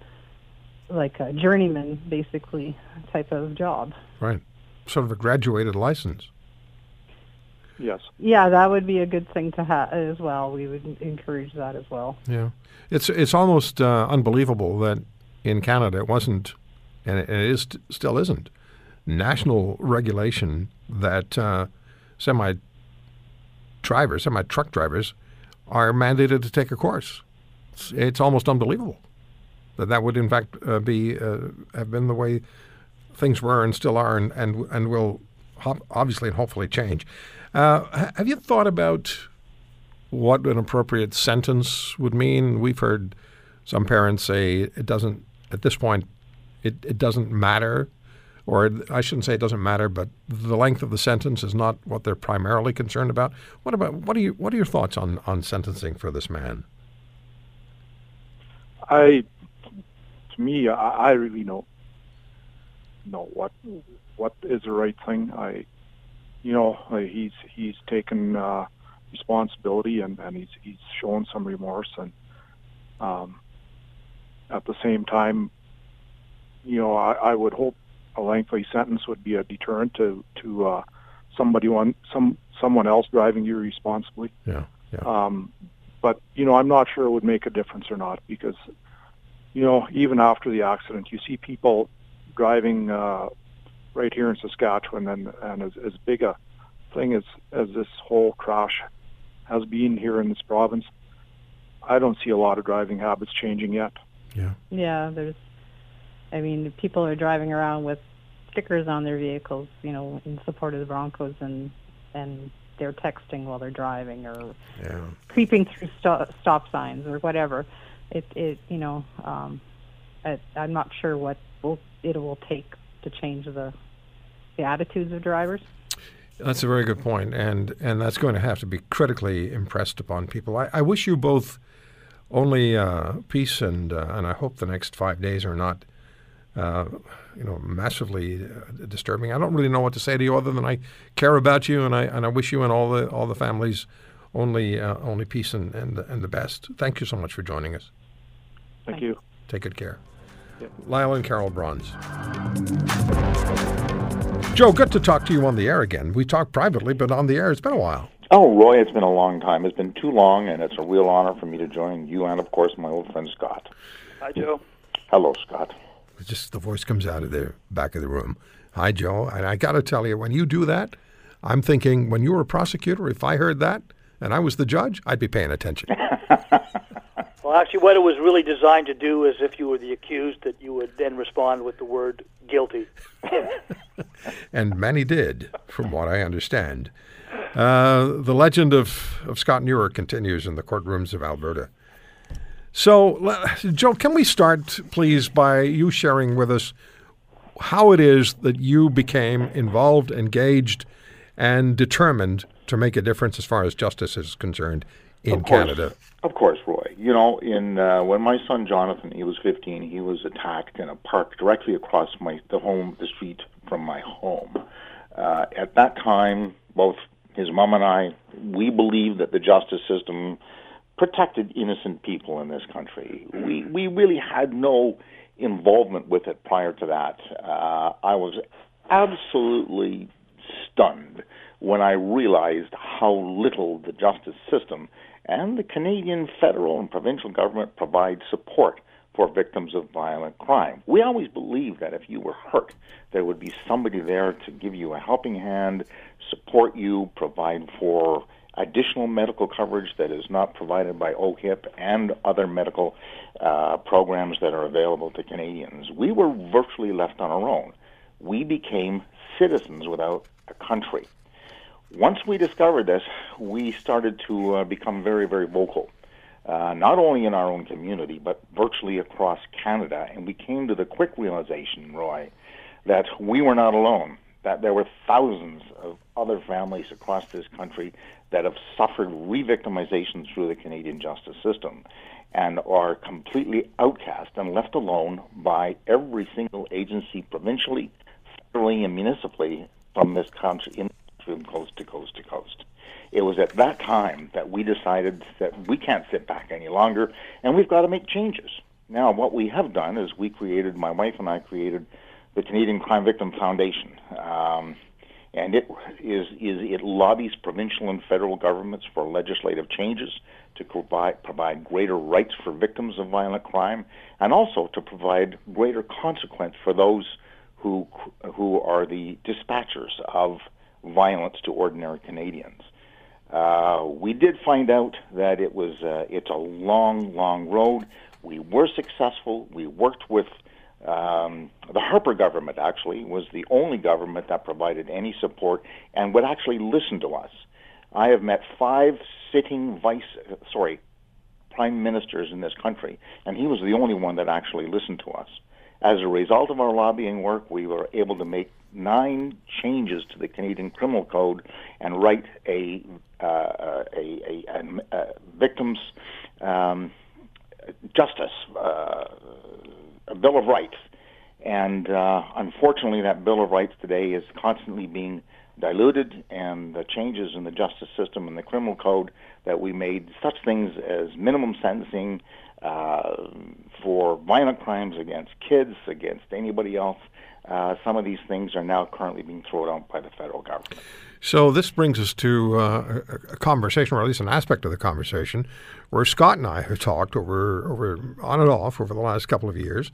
like a journeyman basically type of job Right. Sort of a graduated license. Yes. yeah that would be a good thing to have as well we would encourage that as well Yeah, it's it's almost uh, unbelievable that in Canada it wasn't, and it, and it is still isn't, national regulation that uh, semi drivers, semi truck drivers, are mandated to take a course. It's, it's almost unbelievable that that would in fact uh, be uh, have been the way things were and still are, and and, and will obviously and hopefully change. Uh, have you thought about what an appropriate sentence would mean. We've heard some parents say it doesn't, at this point, it, it doesn't matter, or I shouldn't say it doesn't matter, but the length of the sentence is not what they're primarily concerned about. What about what are you what are your thoughts on, on sentencing for this man? I, to me, I, I really know know what what is the right thing. I, you know, he's he's taken uh, responsibility and, and he's he's shown some remorse and um, at the same time, you know, I, I would hope a lengthy sentence would be a deterrent to to uh, somebody one some someone else driving irresponsibly. Yeah, yeah, Um, but you know, I'm not sure it would make a difference or not because, you know, even after the accident, you see people driving uh, right here in Saskatchewan, and and as, as big a thing as as this whole crash has been here in this province, I don't see a lot of driving habits changing yet. yeah. Yeah, there's. I mean, people are driving around with stickers on their vehicles, you know, in support of the Broncos, and and they're texting while they're driving or Yeah. creeping through sto- stop signs or whatever. It it you know, um, I, I'm not sure what will, it will take to change the the attitudes of drivers. That's a very good point, and and that's going to have to be critically impressed upon people. I, I wish you both only uh, peace, and uh, and I hope the next five days are not, uh, you know, massively uh, disturbing. I don't really know what to say to you other than I care about you, and I and I wish you and all the all the families only uh, only peace and, and and the best. Thank you so much for joining us. Thank you. Take good care. Lyle and Carol Brons. Joe, good to talk to you on the air again. We talked privately, but on the air, it's been a while. Oh, Roy, it's been a long time. It's been too long, and it's a real honor for me to join you and, of course, my old friend Scott. Hi, Joe. Hello, Scott. It's just the voice comes out of the back of the room. Hi, Joe. And I got to tell you, when you do that, I'm thinking when you were a prosecutor, if I heard that and I was the judge, I'd be paying attention. Well, actually, what it was really designed to do is if you were the accused, that you would then respond with the word guilty. and many did, from what I understand. Uh, the legend of, of Scott Newark continues in the courtrooms of Alberta. So, Joe, can we start, please, by you sharing with us how it is that you became involved, engaged, and determined to make a difference as far as justice is concerned in Of. Canada? Of course, Roy. You know, in uh, when my son Jonathan, he was 15, he was attacked in a park directly across my the home, the street from my home. Uh, at that time, both his mom and I, we believed that the justice system protected innocent people in this country. We we really had no involvement with it prior to that. Uh, I was absolutely stunned when I realized how little the justice system and the Canadian federal and provincial government provide support for victims of violent crime. We always believed that if you were hurt, there would be somebody there to give you a helping hand, support you, provide for additional medical coverage that is not provided by OHIP and other medical uh, programs that are available to Canadians. We were virtually left on our own. We became citizens without a country. Once we discovered this, we started to uh, become very, very vocal, uh, not only in our own community, but virtually across Canada. And we came to the quick realization, Roy, that we were not alone, that there were thousands of other families across this country that have suffered re victimization through the Canadian justice system and are completely outcast and left alone by every single agency, provincially, federally, and municipally from this country, in, from coast to coast to coast. It was at that time that we decided that we can't sit back any longer and we've got to make changes. Now, what we have done is we created, my wife and I created the Canadian Crime Victim Foundation. Um, and it is, is it lobbies provincial and federal governments for legislative changes to provide provide greater rights for victims of violent crime, and also to provide greater consequence for those who who are the dispatchers of violence to ordinary Canadians. Uh, we did find out that it was uh, it's a long, long road. We were successful. We worked with um, the Harper government. Actually, was the only government that provided any support and would actually listen to us. I have met five sitting vice, sorry, prime ministers in this country, and he was the only one that actually listened to us. As a result of our lobbying work, we were able to make nine changes to the Canadian Criminal Code and write a uh, a, a, a, a victims um, justice uh, a Bill of Rights. And uh, unfortunately, that Bill of Rights today is constantly being diluted, and the changes in the justice system and the criminal code that we made, such things as minimum sentencing uh, for violent crimes against kids, against anybody else, uh, some of these things are now currently being thrown out by the federal government. So this brings us to uh, a conversation, or at least an aspect of the conversation, where Scott and I have talked over, over on and off over the last couple of years.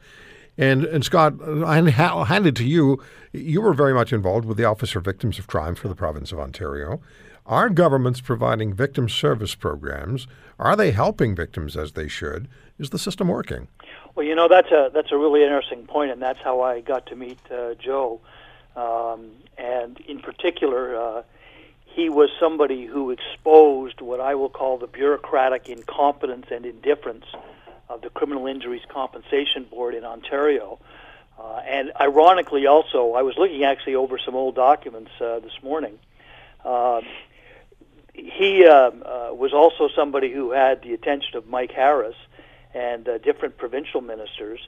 And, and Scott, I ha- handed to you, you were very much involved with the Office for Victims of Crime for the province of Ontario. Are governments providing victim service programs? Are they helping victims as they should? Is the system working? Well, you know that's a that's a really interesting point, and that's how I got to meet uh, Joe. Um, and in particular, uh, he was somebody who exposed what I will call the bureaucratic incompetence and indifference of the Criminal Injuries Compensation Board in Ontario. Uh, and ironically, also, I was looking actually over some old documents uh, this morning, Um, he uh, uh, was also somebody who had the attention of Mike Harris and uh, different provincial ministers,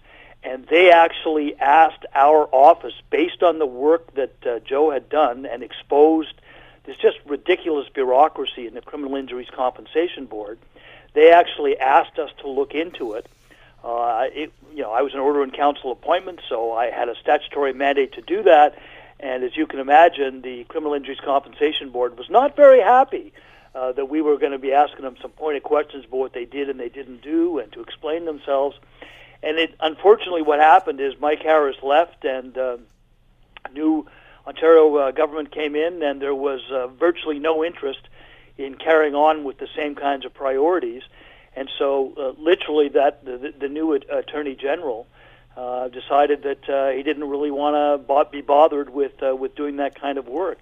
and they actually asked our office, based on the work that uh, Joe had done and exposed this just ridiculous bureaucracy in the Criminal Injuries Compensation Board, they actually asked us to look into it. Uh, it you know, I was an order in council appointment, so I had a statutory mandate to do that. And as you can imagine, the Criminal Injuries Compensation Board was not very happy uh, that we were going to be asking them some pointed questions about what they did and they didn't do and to explain themselves. And it, unfortunately, what happened is Mike Harris left and uh, new Ontario uh, government came in, and there was uh, virtually no interest in carrying on with the same kinds of priorities. And so, uh, literally, that the, the new attorney general uh, decided that uh, he didn't really want to be bothered with uh, with doing that kind of work.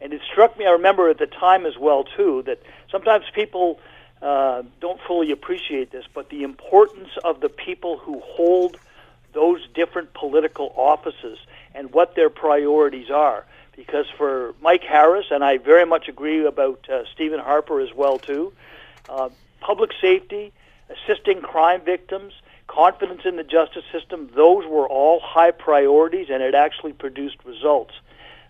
And it struck me. I remember at the time as well too that sometimes people uh, don't fully appreciate this, but the importance of the people who hold those different political offices and what their priorities are. Because for Mike Harris, and I very much agree about uh, Stephen Harper as well too, uh, public safety, assisting crime victims, confidence in the justice system, those were all high priorities, and it actually produced results.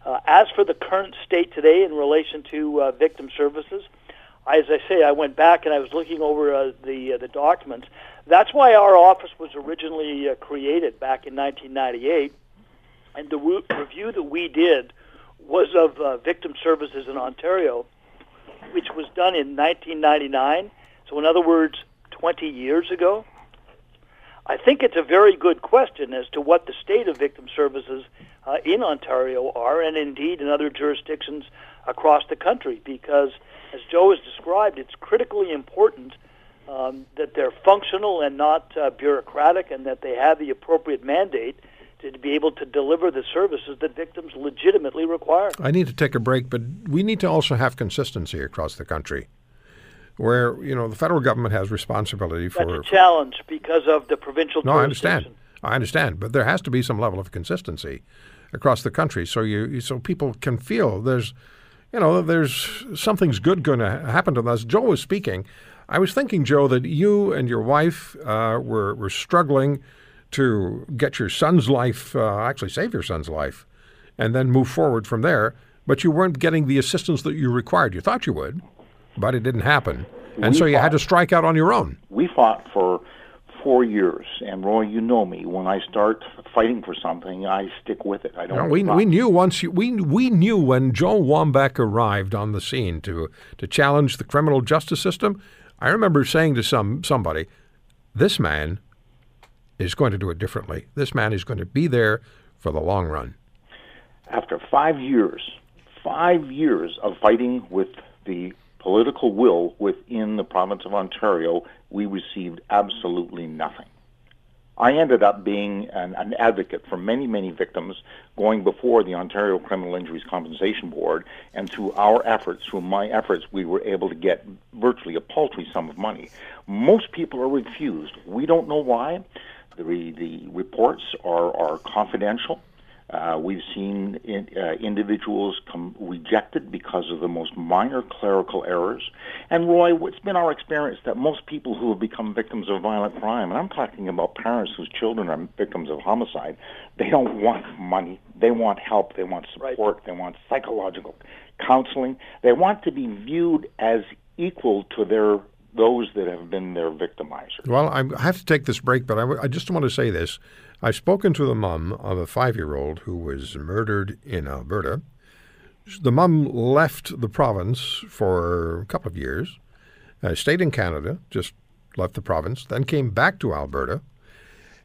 Uh, as for the current state today in relation to uh, victim services, as I say, I went back and I was looking over uh, the uh, the documents. That's why our office was originally uh, created back in 1998, and the re- review that we did was of uh, victim services in Ontario, which was done in 1999. So, in other words, 20 years ago. I think it's a very good question as to what the state of victim services uh, in Ontario are, and indeed in other jurisdictions across the country, because as Joe has described, it's critically important um, that they're functional and not uh, bureaucratic, and that they have the appropriate mandate to be able to deliver the services that victims legitimately require. I need to take a break, but we need to also have consistency across the country where you know the federal government has responsibility for. That's a challenge because of the provincial. No, I understand. I understand, but there has to be some level of consistency across the country, so you so people can feel there's, you know, there's something's good going to happen to us. Joe was speaking. I was thinking, Joe, that you and your wife uh, were were struggling to get your son's life, uh, actually save your son's life, and then move forward from there. But you weren't getting the assistance that you required. You thought you would but it didn't happen. And we so you fought, had to strike out on your own. We fought for four years, and Roy, you know me. When I start fighting for something, I stick with it. I don't. No, we we knew once you, we we knew when Joe Wamback arrived on the scene to to challenge the criminal justice system. I remember saying to some somebody, "This man is going to do it differently. This man is going to be there for the long run." After five years, five years of fighting with the political will within the province of Ontario, we received absolutely nothing. I ended up being an, an, advocate for many, many victims going before the Ontario Criminal Injuries Compensation Board, and through our efforts, through my efforts, we were able to get virtually a paltry sum of money. Most people are refused. We don't know why. The, the reports are, are confidential. Uh, we've seen in, uh, individuals come rejected because of the most minor clerical errors. And Roy, it's been our experience that most people who have become victims of violent crime, and I'm talking about parents whose children are victims of homicide, they don't want money. They want help. They want support. Right. They want psychological counseling. They want to be viewed as equal to their those that have been their victimizers. Well, I have to take this break, but I, I just want to say this. I've spoken to the mom of a five year old who was murdered in Alberta. The mom left the province for a couple of years, uh, stayed in Canada, just left the province, then came back to Alberta.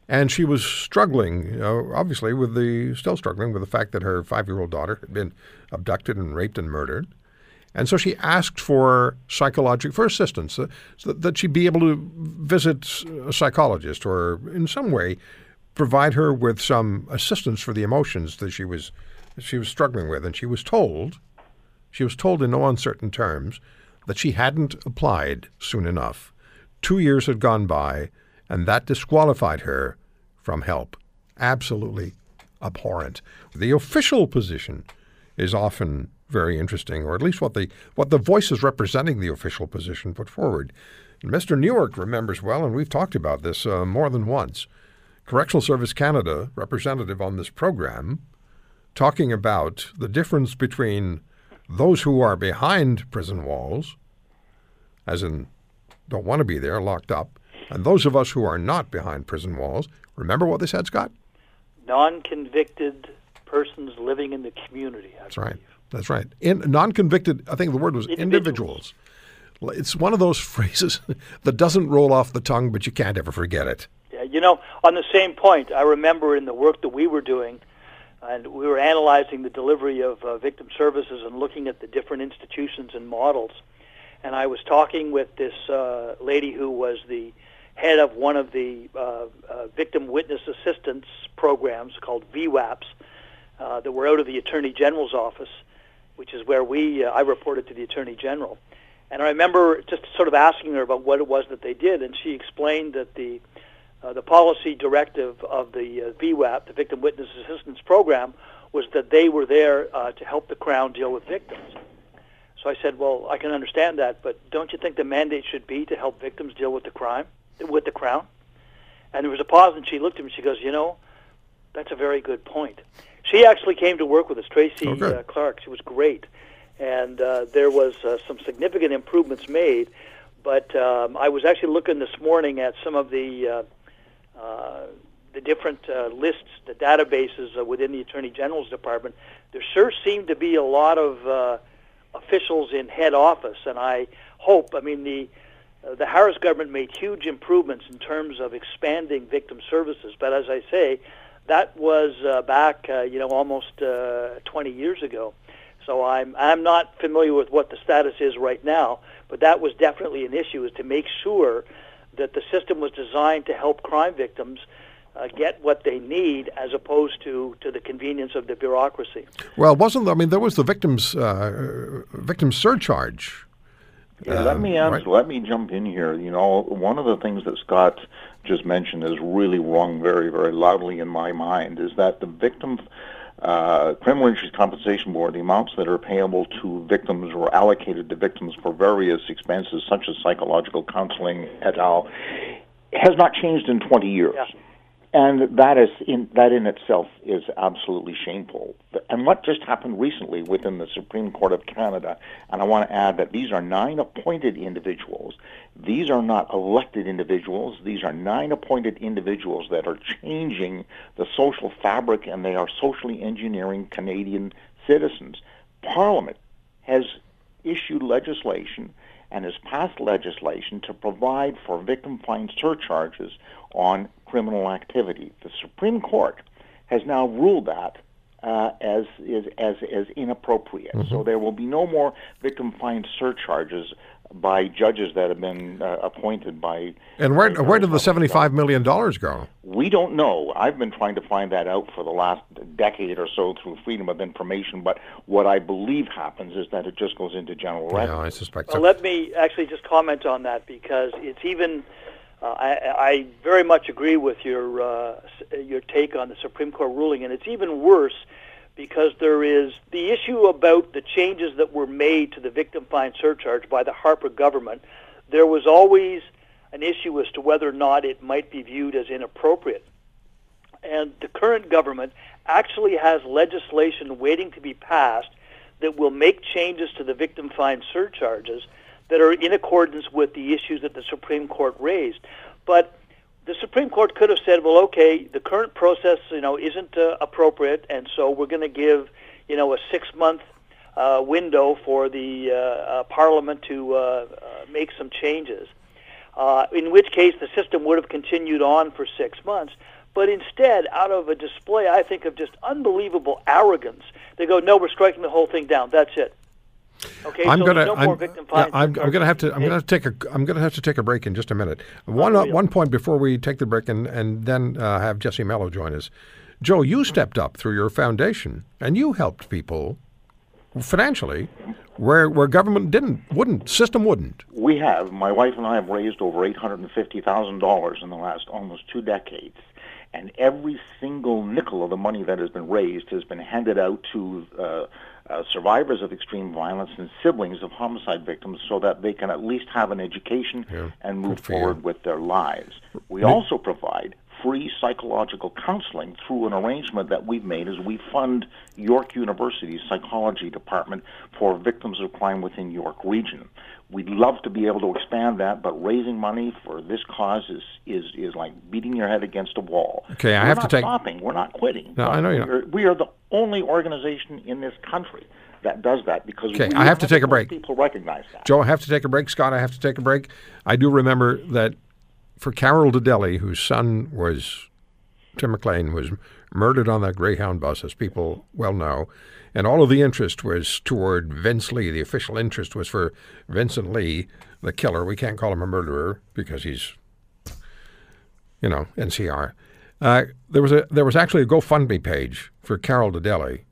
And she was struggling, obviously, with the still struggling with the fact that her five year old daughter had been abducted and raped and murdered. And so she asked for psychological for assistance, uh, so that she be able to visit a psychologist or in some way provide her with some assistance for the emotions that she was she was struggling with, and she was told, she was told in no uncertain terms, that she hadn't applied soon enough. Two years had gone by, and that disqualified her from help. Absolutely abhorrent. The official position is often very interesting, or at least what the what the voices representing the official position put forward. Mr. Newark remembers well, and we've talked about this uh, more than once. Correctional Service Canada representative on this program talking about the difference between those who are behind prison walls, as in don't want to be there, locked up, and those of us who are not behind prison walls. Remember what they said, Scott? Non convicted persons living in the community. I That's right. That's right. In non-convicted, I think the word was individuals. It's one of those phrases that doesn't roll off the tongue, but you can't ever forget it. You know, on the same point, I remember in the work that we were doing, and we were analyzing the delivery of uh, victim services and looking at the different institutions and models. And I was talking with this uh, lady who was the head of one of the uh, uh, victim witness assistance programs called VWAPs uh, that were out of the Attorney General's office, which is where we uh, I reported to the Attorney General. And I remember just sort of asking her about what it was that they did, and she explained that the uh, the policy directive of the uh, VWAP, the Victim Witness Assistance Program, was that they were there uh, to help the Crown deal with victims. So I said, well, I can understand that, but don't you think the mandate should be to help victims deal with the crime, with the Crown? And there was a pause, and she looked at me. And She goes, you know, that's a very good point. She actually came to work with us, Tracy Oh, good. uh, Clark. She was great, and uh, there was uh, some significant improvements made. But um, I was actually looking this morning at some of the the different uh, lists, the databases uh, within the Attorney General's department. There sure seem to be a lot of uh, officials in head office, and I hope. I mean the uh, the Harris government made huge improvements in terms of expanding victim services, but as I say, that was uh, back, uh, you know, almost uh, 20 years ago. So I'm I'm not familiar with what the status is right now, but that was definitely an issue, is to make sure that the system was designed to help crime victims uh, get what they need, as opposed to to the convenience of the bureaucracy. Well, wasn't there, I mean there was the victims uh, victim surcharge. Yeah, let Um, me answer. right. Let me jump in here. You know, one of the things that Scott just mentioned is really rung very, very loudly in my mind. Is that the victim uh, criminal injury compensation board, the amounts that are payable to victims or allocated to victims for various expenses such as psychological counseling et al., has not changed in 20 years. And that is in that in itself is absolutely shameful. And what just happened recently within the Supreme Court of Canada, and I want to add that these are nine appointed individuals. These are not elected individuals. These are nine appointed individuals that are changing the social fabric and they are socially engineering Canadian citizens. Parliament has issued legislation and has passed legislation to provide for victim fine surcharges on criminal activity. The Supreme Court has now ruled that uh, as is as as inappropriate. So there will be no more victim fine surcharges by judges that have been uh, appointed by. And where where did the seventy five million dollars go? We don't know. I've been trying to find that out for the last decade or so through Freedom of Information. But what I believe happens is that it just goes into general revenue. Yeah, I suspect Well, so. let me actually just comment on that because it's even. Uh, I, I very much agree with your uh, your take on the Supreme Court ruling, and it's even worse because there is the issue about the changes that were made to the victim fine surcharge by the Harper government. There was always an issue as to whether or not it might be viewed as inappropriate. And the current government actually has legislation waiting to be passed that will make changes to the victim fine surcharges that are in accordance with the issues that the Supreme Court raised. But the Supreme Court could have said, well, okay, the current process, you know, isn't uh, appropriate, and so we're going to give, you know, a six-month uh, window for the uh, uh, Parliament to uh, uh, make some changes. Uh, in which case, the system would have continued on for six months. But instead, out of a display, I think, of just unbelievable arrogance, they go, "No, we're striking the whole thing down. That's it." Okay, I'm so gonna. no I'm, victim yeah. I'm, I'm gonna have to. I'm gonna have to take a. I'm gonna have to take a break in just a minute. One uh, one point before we take the break and and then uh, have Jesse Melo join us. Joe, you stepped up through your foundation and you helped people financially where where government didn't wouldn't system wouldn't. We have. My wife and I have raised over eight hundred and fifty thousand dollars in the last almost two decades, and every single nickel of the money that has been raised has been handed out to uh, uh, survivors of extreme violence and siblings of homicide victims so that they can at least have an education Yeah, and move for forward you. with their lives. We also provide free psychological counseling through an arrangement that we've made as we fund York University's psychology department for victims of crime within York region. We'd love to be able to expand that, but raising money for this cause is is, is like beating your head against a wall. Okay, I We're have to not take- stopping. We're not quitting. No, I know you're not. We're, the only organization in this country that does that because Okay, we I have to take a break. People recognize that. Joe, I have to take a break. Scott, I have to take a break. I do remember that for Carol de Delley, whose son was Tim McLean, was murdered on that Greyhound bus, as people well know, and all of the interest was toward Vince Li. The official interest was for Vincent Li, the killer. We can't call him a murderer because he's, you know, NCR. Uh, there was a there was actually a GoFundMe page for Carol de Delley,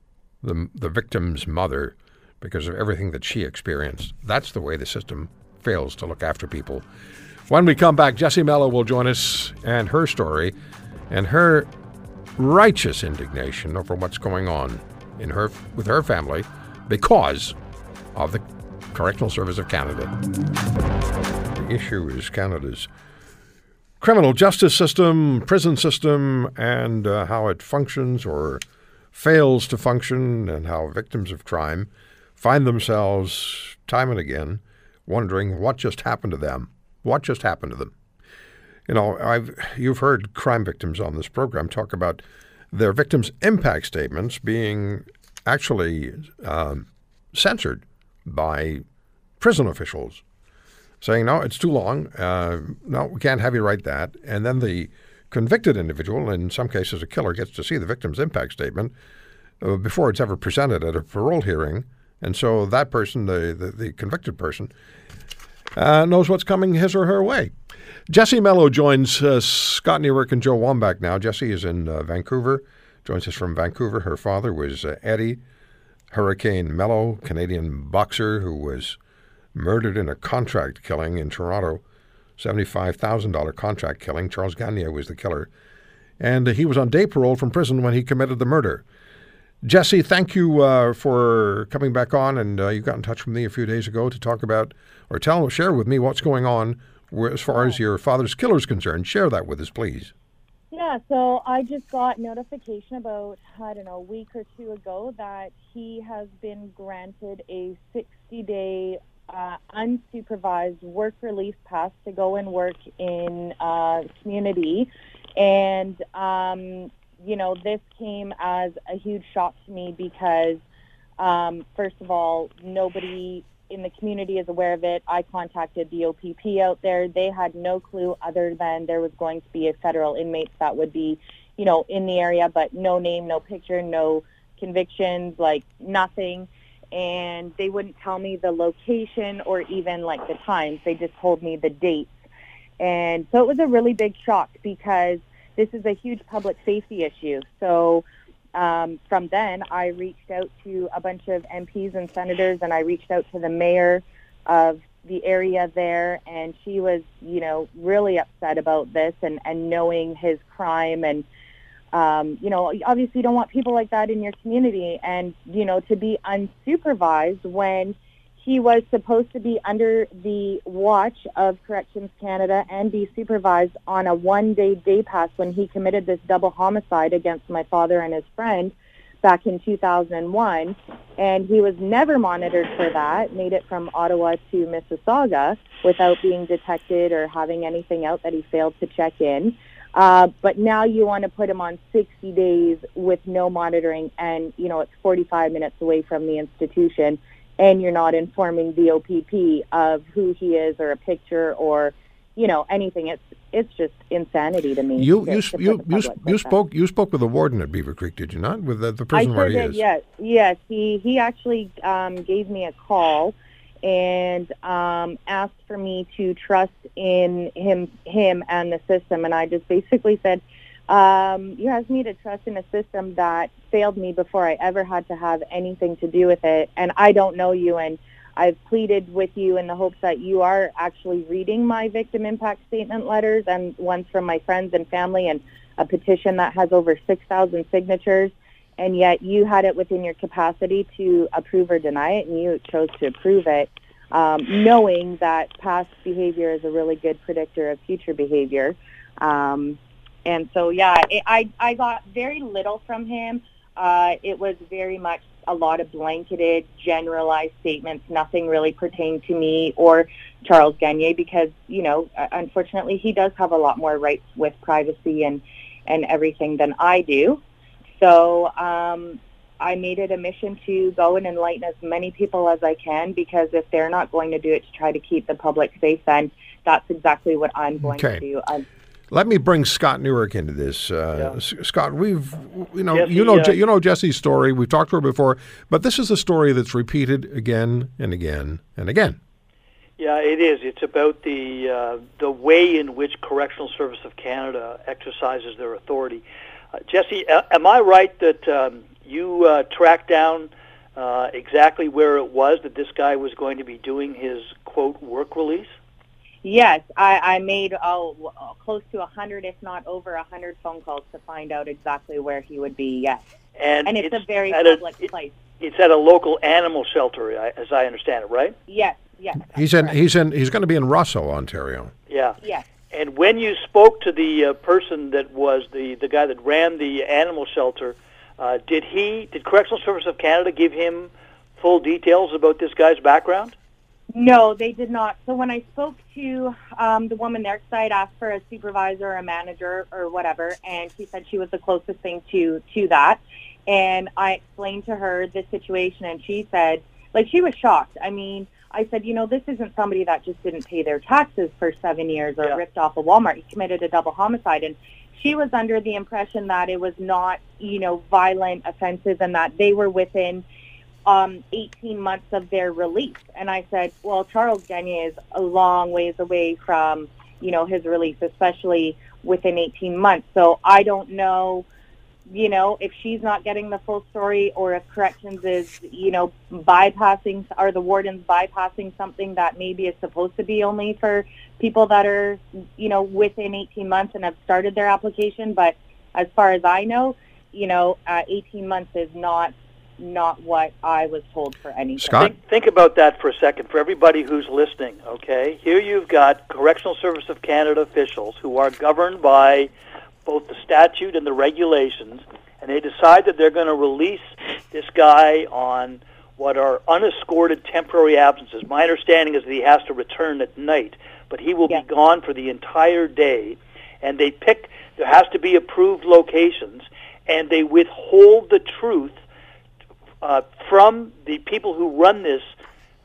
the the victim's mother, because of everything that she experienced. That's the way the system fails to look after people. When we come back, Jessie Melo will join us and her story and her righteous indignation over what's going on in her with her family because of the Correctional Service of Canada. The issue is Canada's criminal justice system, prison system, and uh, how it functions or fails to function, and how victims of crime find themselves time and again wondering what just happened to them. What just happened to them? You know, I've you've heard crime victims on this program talk about their victims' impact statements being actually um, censored by prison officials saying, no, it's too long. Uh, no, we can't have you write that. And then the convicted individual, in some cases a killer, gets to see the victim's impact statement uh, before it's ever presented at a parole hearing. And so that person, the, the, the convicted person, uh, knows what's coming his or her way. Jesse Melo joins uh, Scott Newark and Joe Wamback now. Jesse is in uh, Vancouver, joins us from Vancouver. Her father was uh, Eddie Hurricane Melo, Canadian boxer who was murdered in a contract killing in Toronto, $75,000 contract killing. Charles Gagne was the killer. And he was on day parole from prison when he committed the murder. Jesse, thank you uh, for coming back on. And uh, you got in touch with me a few days ago to talk about or tell, share with me what's going on as far as your father's killer is concerned. Share that with us, please. Yeah, so I just got notification about, I don't know, a week or two ago that he has been granted a 60 day uh, unsupervised work release pass to go and work in uh, community. And, um, you know, this came as a huge shock to me because, um, first of all, nobody in the community is aware of it. I contacted the OPP out there. They had no clue other than there was going to be a federal inmate that would be, you know, in the area, but no name, no picture, no convictions, like nothing. And they wouldn't tell me the location or even like the times. They just told me the dates. And so it was a really big shock because this is a huge public safety issue. So um, from then, I reached out to a bunch of MPs and senators, and I reached out to the mayor of the area there, and she was, you know, really upset about this and, and knowing his crime. And, um, you know, obviously you don't want people like that in your community. And, you know, to be unsupervised when he was supposed to be under the watch of Corrections Canada and be supervised on a one-day day pass when he committed this double homicide against my father and his friend back in 2001. And he was never monitored for that, made it from Ottawa to Mississauga without being detected or having anything out that he failed to check in. Uh, but now you want to put him on 60 days with no monitoring and, you know, it's 45 minutes away from the institution and you're not informing the OPP of who he is or a picture or, you know, anything. It's it's just insanity to me. You to- you to you you, public you spoke you spoke with the warden at Beaver Creek, did you not? With the, the I prison sure where he is. Yes, yes. He he actually um, gave me a call and um, asked for me to trust in him him and the system, and I just basically said, um, "You asked me to trust in a system that failed me before I ever had to have anything to do with it, and I don't know you and." I've pleaded with you in the hopes that you are actually reading my victim impact statement letters and ones from my friends and family and a petition that has over 6,000 signatures. and yet you had it within your capacity to approve or deny it, and you chose to approve it, um, knowing that past behavior is a really good predictor of future behavior. Um, and so, yeah, it, I I got very little from him. Uh, it was very much a lot of blanketed, generalized statements. Nothing really pertained to me or Charles Gagner because, you know, uh, unfortunately, he does have a lot more rights with privacy and and everything than I do. So um, I made it a mission to go and enlighten as many people as I can because if they're not going to do it to try to keep the public safe, then that's exactly what I'm going Okay. to do. I'm, Let me bring Scott Newark into this. Uh, S- Scott, we've you know Jesse, you know uh, you know Jesse's story. We've talked to her before, but this is a story that's repeated again and again and again. Yeah, it is. It's about the uh, the way in which Correctional Service of Canada exercises their authority. Uh, Jesse, am I right that um, you uh, tracked down uh, exactly where it was that this guy was going to be doing his quote work release? Yes, I, I made w- uh, close to a hundred, if not over a hundred, phone calls to find out exactly where he would be. Yes, And, and it's, a very at a- public it- place. It's at a local animal shelter, as I understand it, right? Yes, yes, He's in he's in he's going to be in Russell, Ontario. Yeah. yes. And when you spoke to the uh, person that was the, the guy that ran the animal shelter, uh, did he did Correctional Service of Canada give him full details about this guy's background? No, they did not. So when I spoke to um, the woman there, 'cause I had asked for a supervisor, or a manager, or whatever, and she said she was the closest thing to to that. And I explained to her the situation, and she said, like, she was shocked. I mean, I said, you know, this isn't somebody that just didn't pay their taxes for seven years or Yeah. ripped off a Walmart. He committed a double homicide, and she was under the impression that it was not, you know, violent offenses, and that they were within um, 18 months of their release. And I said, well, Charles Gagner is a long ways away from, you know, his release, especially within 18 months. So I don't know, you know, if she's not getting the full story or if corrections is, you know, bypassing, are the wardens bypassing something that maybe is supposed to be only for people that are, you know, within 18 months and have started their application. But as far as I know, you know, uh, 18 months is not not what I was told for anything. Scott? Think, think about that for a second for everybody who's listening, okay? Here you've got Correctional Service of Canada officials who are governed by both the statute and the regulations, and they decide that they're going to release this guy on what are unescorted temporary absences. My understanding is that he has to return at night, but he will Yeah. be gone for the entire day, and they pick, there has to be approved locations, and they withhold the truth uh, from the people who run this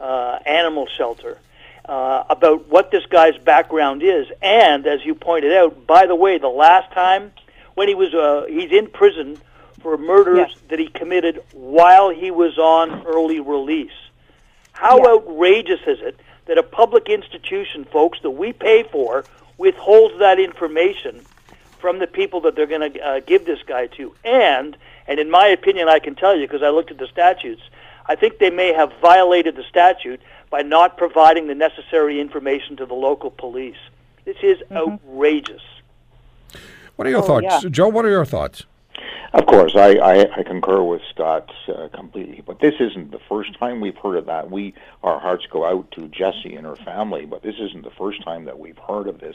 uh, animal shelter uh, about what this guy's background is. And as you pointed out, by the way, the last time when he was uh, he's in prison for murders Yes. that he committed while he was on early release. How Yeah. outrageous is it that a public institution, folks, that we pay for, withholds that information from the people that they're going to uh, give this guy to? And, and in my opinion, I can tell you because I looked at the statutes, I think they may have violated the statute by not providing the necessary information to the local police. This is outrageous. What are your Oh, thoughts, yeah. Joe? What are your thoughts? Of course, I, I, I concur with Scott uh, completely. But this isn't the first time we've heard of that. We our hearts go out to Jessie and her family, but this isn't the first time that we've heard of this.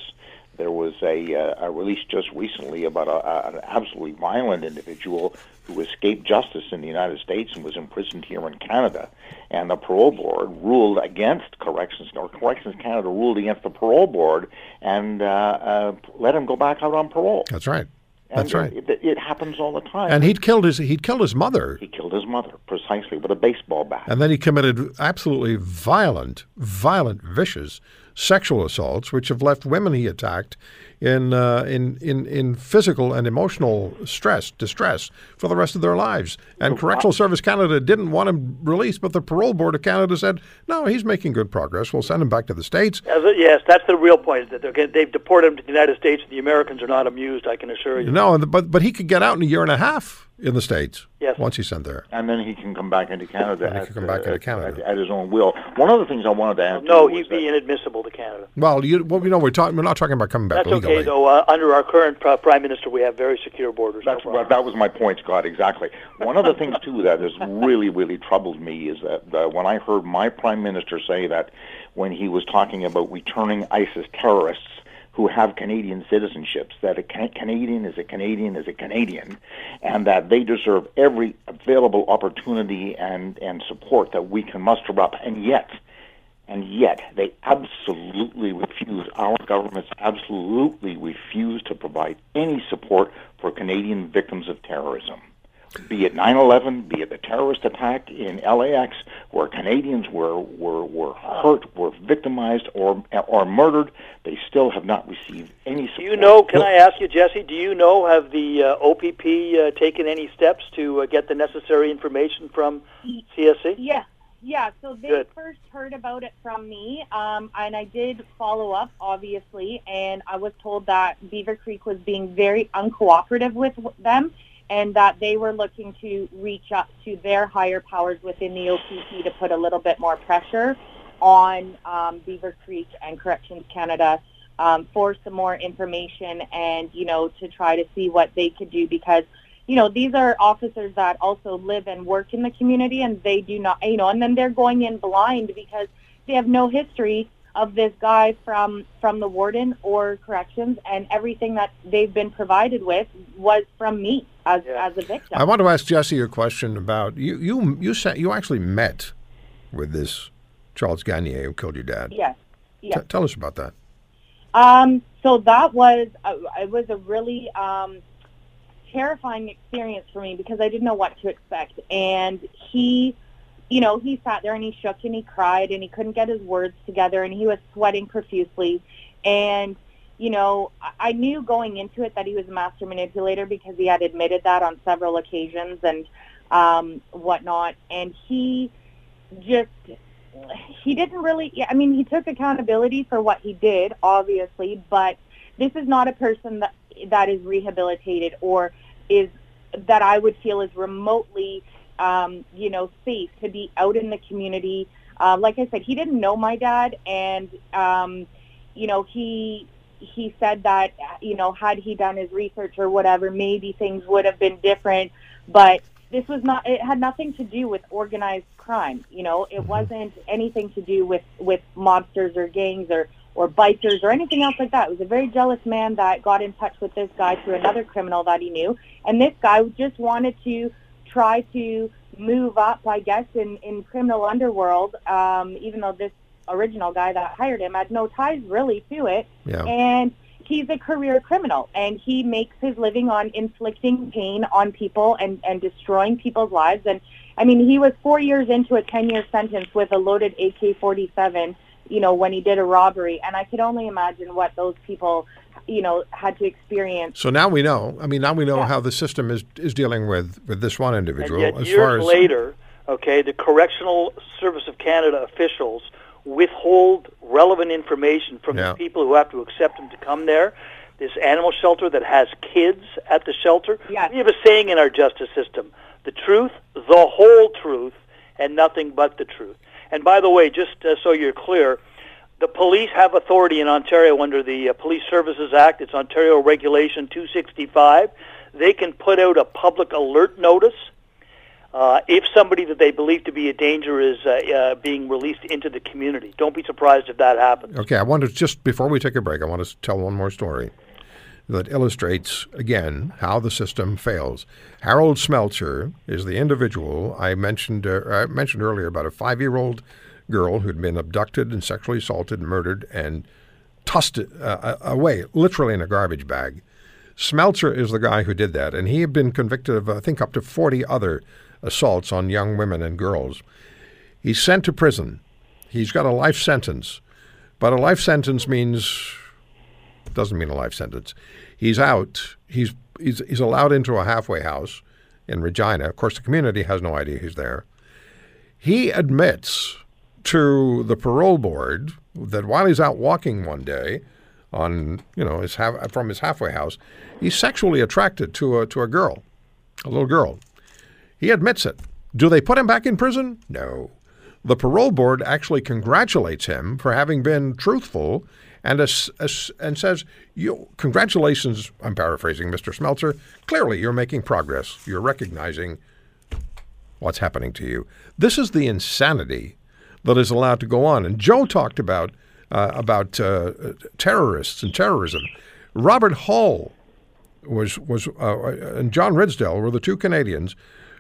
There was a, uh, a release just recently about a, a, an absolutely violent individual who escaped justice in the United States and was imprisoned here in Canada. And the parole board ruled against Corrections, or Corrections Canada ruled against the parole board and uh, uh, let him go back out on parole. That's right. And That's right. It, it happens all the time. And he'd killed his he'd killed his mother, He killed his mother precisely with a baseball bat. and then he committed absolutely violent, violent, vicious sexual assaults, which have left women he attacked in uh, in in in physical and emotional stress, distress for the rest of their lives. And Correctional Service Canada didn't want him released, but the Parole Board of Canada said, "No, he's making good progress. We'll send him back to the states." Yes, that's the real point. That they've deported him to the United States, and the Americans are not amused. I can assure you. No, but but he could get out in a year and a half in the states. Yes. once he's sent there. and then he can come back into Canada. And he at, can come back into at- Canada. at, at his own will. One of the things I wanted to add. No, too he'd be that- inadmissible to Canada. Well, you well, we know we're talking. We're not talking about coming back That's legally. okay, though, uh, under our current uh, prime minister, we have very secure borders. That's no what, that was my point, Scott. Exactly. One of the things too that has really, really troubled me is that uh, when I heard my prime minister say that when he was talking about returning ISIS terrorists who have Canadian citizenships, that a can- Canadian is a Canadian is a Canadian, and that they deserve every available opportunity and, and support that we can muster up, and yet and yet they absolutely refuse, our governments absolutely refuse to provide any support for Canadian victims of terrorism. Be it 9/11, be it the terrorist attack in LAX, where Canadians were were, were hurt, were victimized, or or murdered, they still have not received any support. Do you know? Can I ask you, Jesse? Do you know have the uh, OPP uh, taken any steps to uh, get the necessary information from CSC? Yeah, yeah. So they Good. first heard about it from me, um, and I did follow up, obviously, and I was told that Beaver Creek was being very uncooperative with them, and that they were looking to reach up to their higher powers within the OPP to put a little bit more pressure on um, Beaver Creek and Corrections Canada um, for some more information and, you know, to try to see what they could do because, you know, these are officers that also live and work in the community and they do not, you know, and then they're going in blind because they have no history of this guy from from the warden or corrections and everything that they've been provided with was from me as as a victim. I want to ask Jesse a question about you. You you said you actually met with this Charles Gagnier who killed your dad. Yes. Yes. T- tell us about that. Um, so that was uh, it was a really um, terrifying experience for me because I didn't know what to expect. And he, you know, he sat there and he shook and he cried and he couldn't get his words together and he was sweating profusely. And you know, I- knew going into it that he was a master manipulator because he had admitted that on several occasions and um, whatnot. And he just he didn't really i mean he took accountability for what he did obviously but this is not a person that that is rehabilitated or is that i would feel is remotely um, you know safe to be out in the community uh, like i said he didn't know my dad and um, you know he he said that you know had he done his research or whatever maybe things would have been different. But this was not it had nothing to do with organized crime you know? It wasn't anything to do with with mobsters or gangs or or bikers or anything else like that. It was a very jealous man that got in touch with this guy through another criminal that he knew. And this guy just wanted to try to move up i guess in in criminal underworld um even though this original guy that hired him had no ties really to it Yeah. and he's a career criminal and he makes his living on inflicting pain on people and, and destroying people's lives. And I mean, he was four years into a 10 year sentence with a loaded AK 47, you know, when he did a robbery. And I could only imagine what those people, you know, had to experience. So now we know. I mean, now we know how the system is is dealing with with this one individual. And yet, as years far as later, okay, the Correctional Service of Canada officials withhold relevant information from Yeah. the people who have to accept them to come there. This animal shelter that has kids at the shelter. We have a saying in our justice system: the truth, the whole truth, and nothing but the truth. And by the way, just uh, so you're clear, the police have authority in Ontario under the uh, Police Services Act. It's Ontario Regulation 265. They can put out a public alert notice uh, if somebody that they believe to be a danger is uh, uh, being released into the community. Don't be surprised if that happens. Okay, I want to just before we take a break, I want to tell one more story that illustrates again how the system fails. Harold Smeltzer is the individual I mentioned. Uh, I mentioned earlier about a five-year-old girl who'd been abducted and sexually assaulted, murdered, and tossed uh, away, literally in a garbage bag. Smeltzer is the guy who did that, and he had been convicted of, I think, up to 40 other assaults on young women and girls. He's sent to prison. He's got a life sentence, but a life sentence means doesn't mean a life sentence. He's out. He's he's he's allowed into a halfway house in Regina. Of course, the community has no idea he's there. He admits to the parole board that while he's out walking one day on you know his half, from his halfway house, he's sexually attracted to a to a girl, a little girl. He admits it. Do they put him back in prison? No. The parole board actually congratulates him for having been truthful and, as, as, and says, you, Congratulations, I'm paraphrasing Mr. Smeltzer. Clearly, you're making progress. You're recognizing what's happening to you. This is the insanity that is allowed to go on. And Joe talked about, uh, about uh, terrorists and terrorism. Robert Hall was, was uh, and John Ridsdel were the two Canadians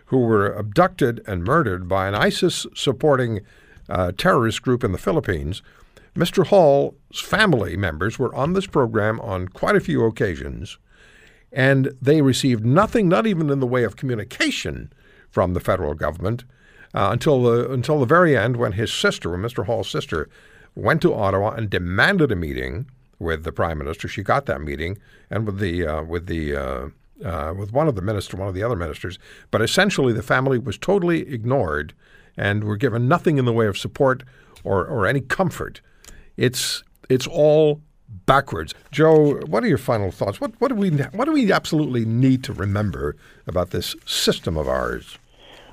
who were abducted and murdered by an ISIS supporting uh, terrorist group in the Philippines. Mr. Hall's family members were on this program on quite a few occasions, and they received nothing, not even in the way of communication from the federal government, uh, until the until the very end, when his sister, Mr. Hall's sister, went to Ottawa and demanded a meeting with the prime minister. She got that meeting, and with the uh, with the uh, with one of the minister, one of the other ministers. But essentially, the family was totally ignored and were given nothing in the way of support or, or any comfort. It's it's all backwards. Joe, what are your final thoughts? What what do we what do we absolutely need to remember about this system of ours?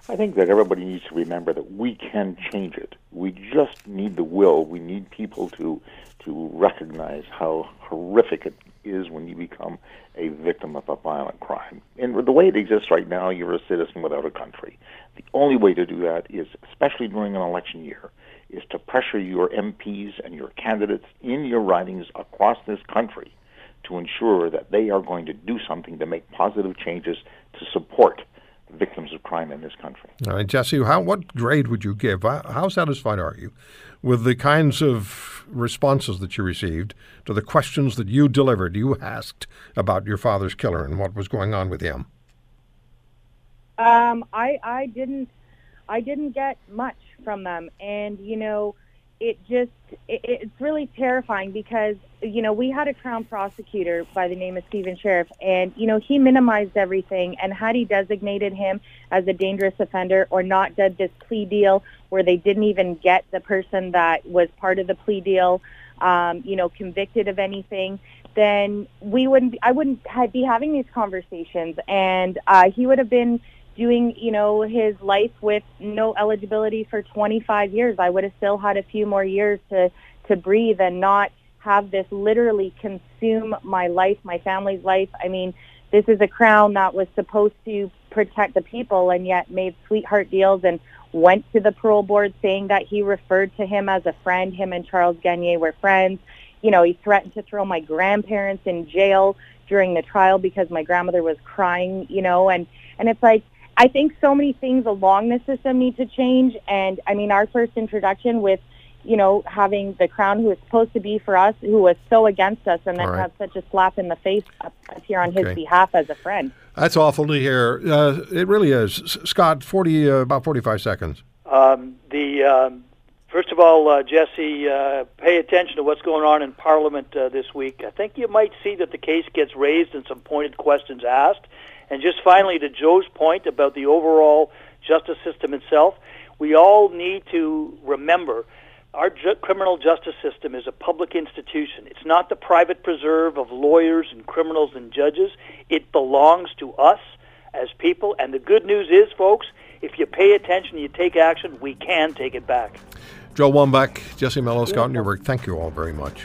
I think that everybody needs to remember that we can change it. We just need the will. We need people to to recognize how horrific it is when you become a victim of a violent crime. And the way it exists right now, you're a citizen without a country. The only way to do that is, especially during an election year, is to pressure your MPs and your candidates in your ridings across this country to ensure that they are going to do something to make positive changes to support victims of crime in this country. All right, Jesse, how, what grade would you give? How satisfied are you with the kinds of responses that you received to the questions that you delivered, you asked about your father's killer and what was going on with him? Um, I I didn't I didn't get much from them, and you know, it just it, it's really terrifying because you know we had a crown prosecutor by the name of Stephen Sheriff, and you know he minimized everything, and had he designated him as a dangerous offender or not did this plea deal where they didn't even get the person that was part of the plea deal, um, you know, convicted of anything, then we wouldn't. I wouldn't be having these conversations, and uh, he would have been doing, you know, his life with no eligibility for 25 years. I would have still had a few more years to to breathe and not have this literally consume my life, my family's life. I mean, this is a crown that was supposed to protect the people and yet made sweetheart deals and went to the parole board saying that he referred to him as a friend. Him and Charles Gagner were friends. You know, he threatened to throw my grandparents in jail during the trial because my grandmother was crying, you know, and and it's like I think so many things along the system need to change. And I mean, our first introduction with, you know, having the crown who is supposed to be for us, who was so against us, and then right. have such a slap in the face up, up here on okay. his behalf as a friend. That's awful to hear. Uh, it really is. Scott, forty, uh, about forty-five seconds. Um, the um, first of all, uh, Jesse, uh, pay attention to what's going on in Parliament uh, this week. I think you might see that the case gets raised and some pointed questions asked. And just finally, to Joe's point about the overall justice system itself, we all need to remember our ju- criminal justice system is a public institution. It's not the private preserve of lawyers and criminals and judges. It belongs to us as people. And the good news is, folks, if you pay attention, you take action, we can take it back. Joe Wamback, Jesse Melo, Scott Newark, thank you all very much.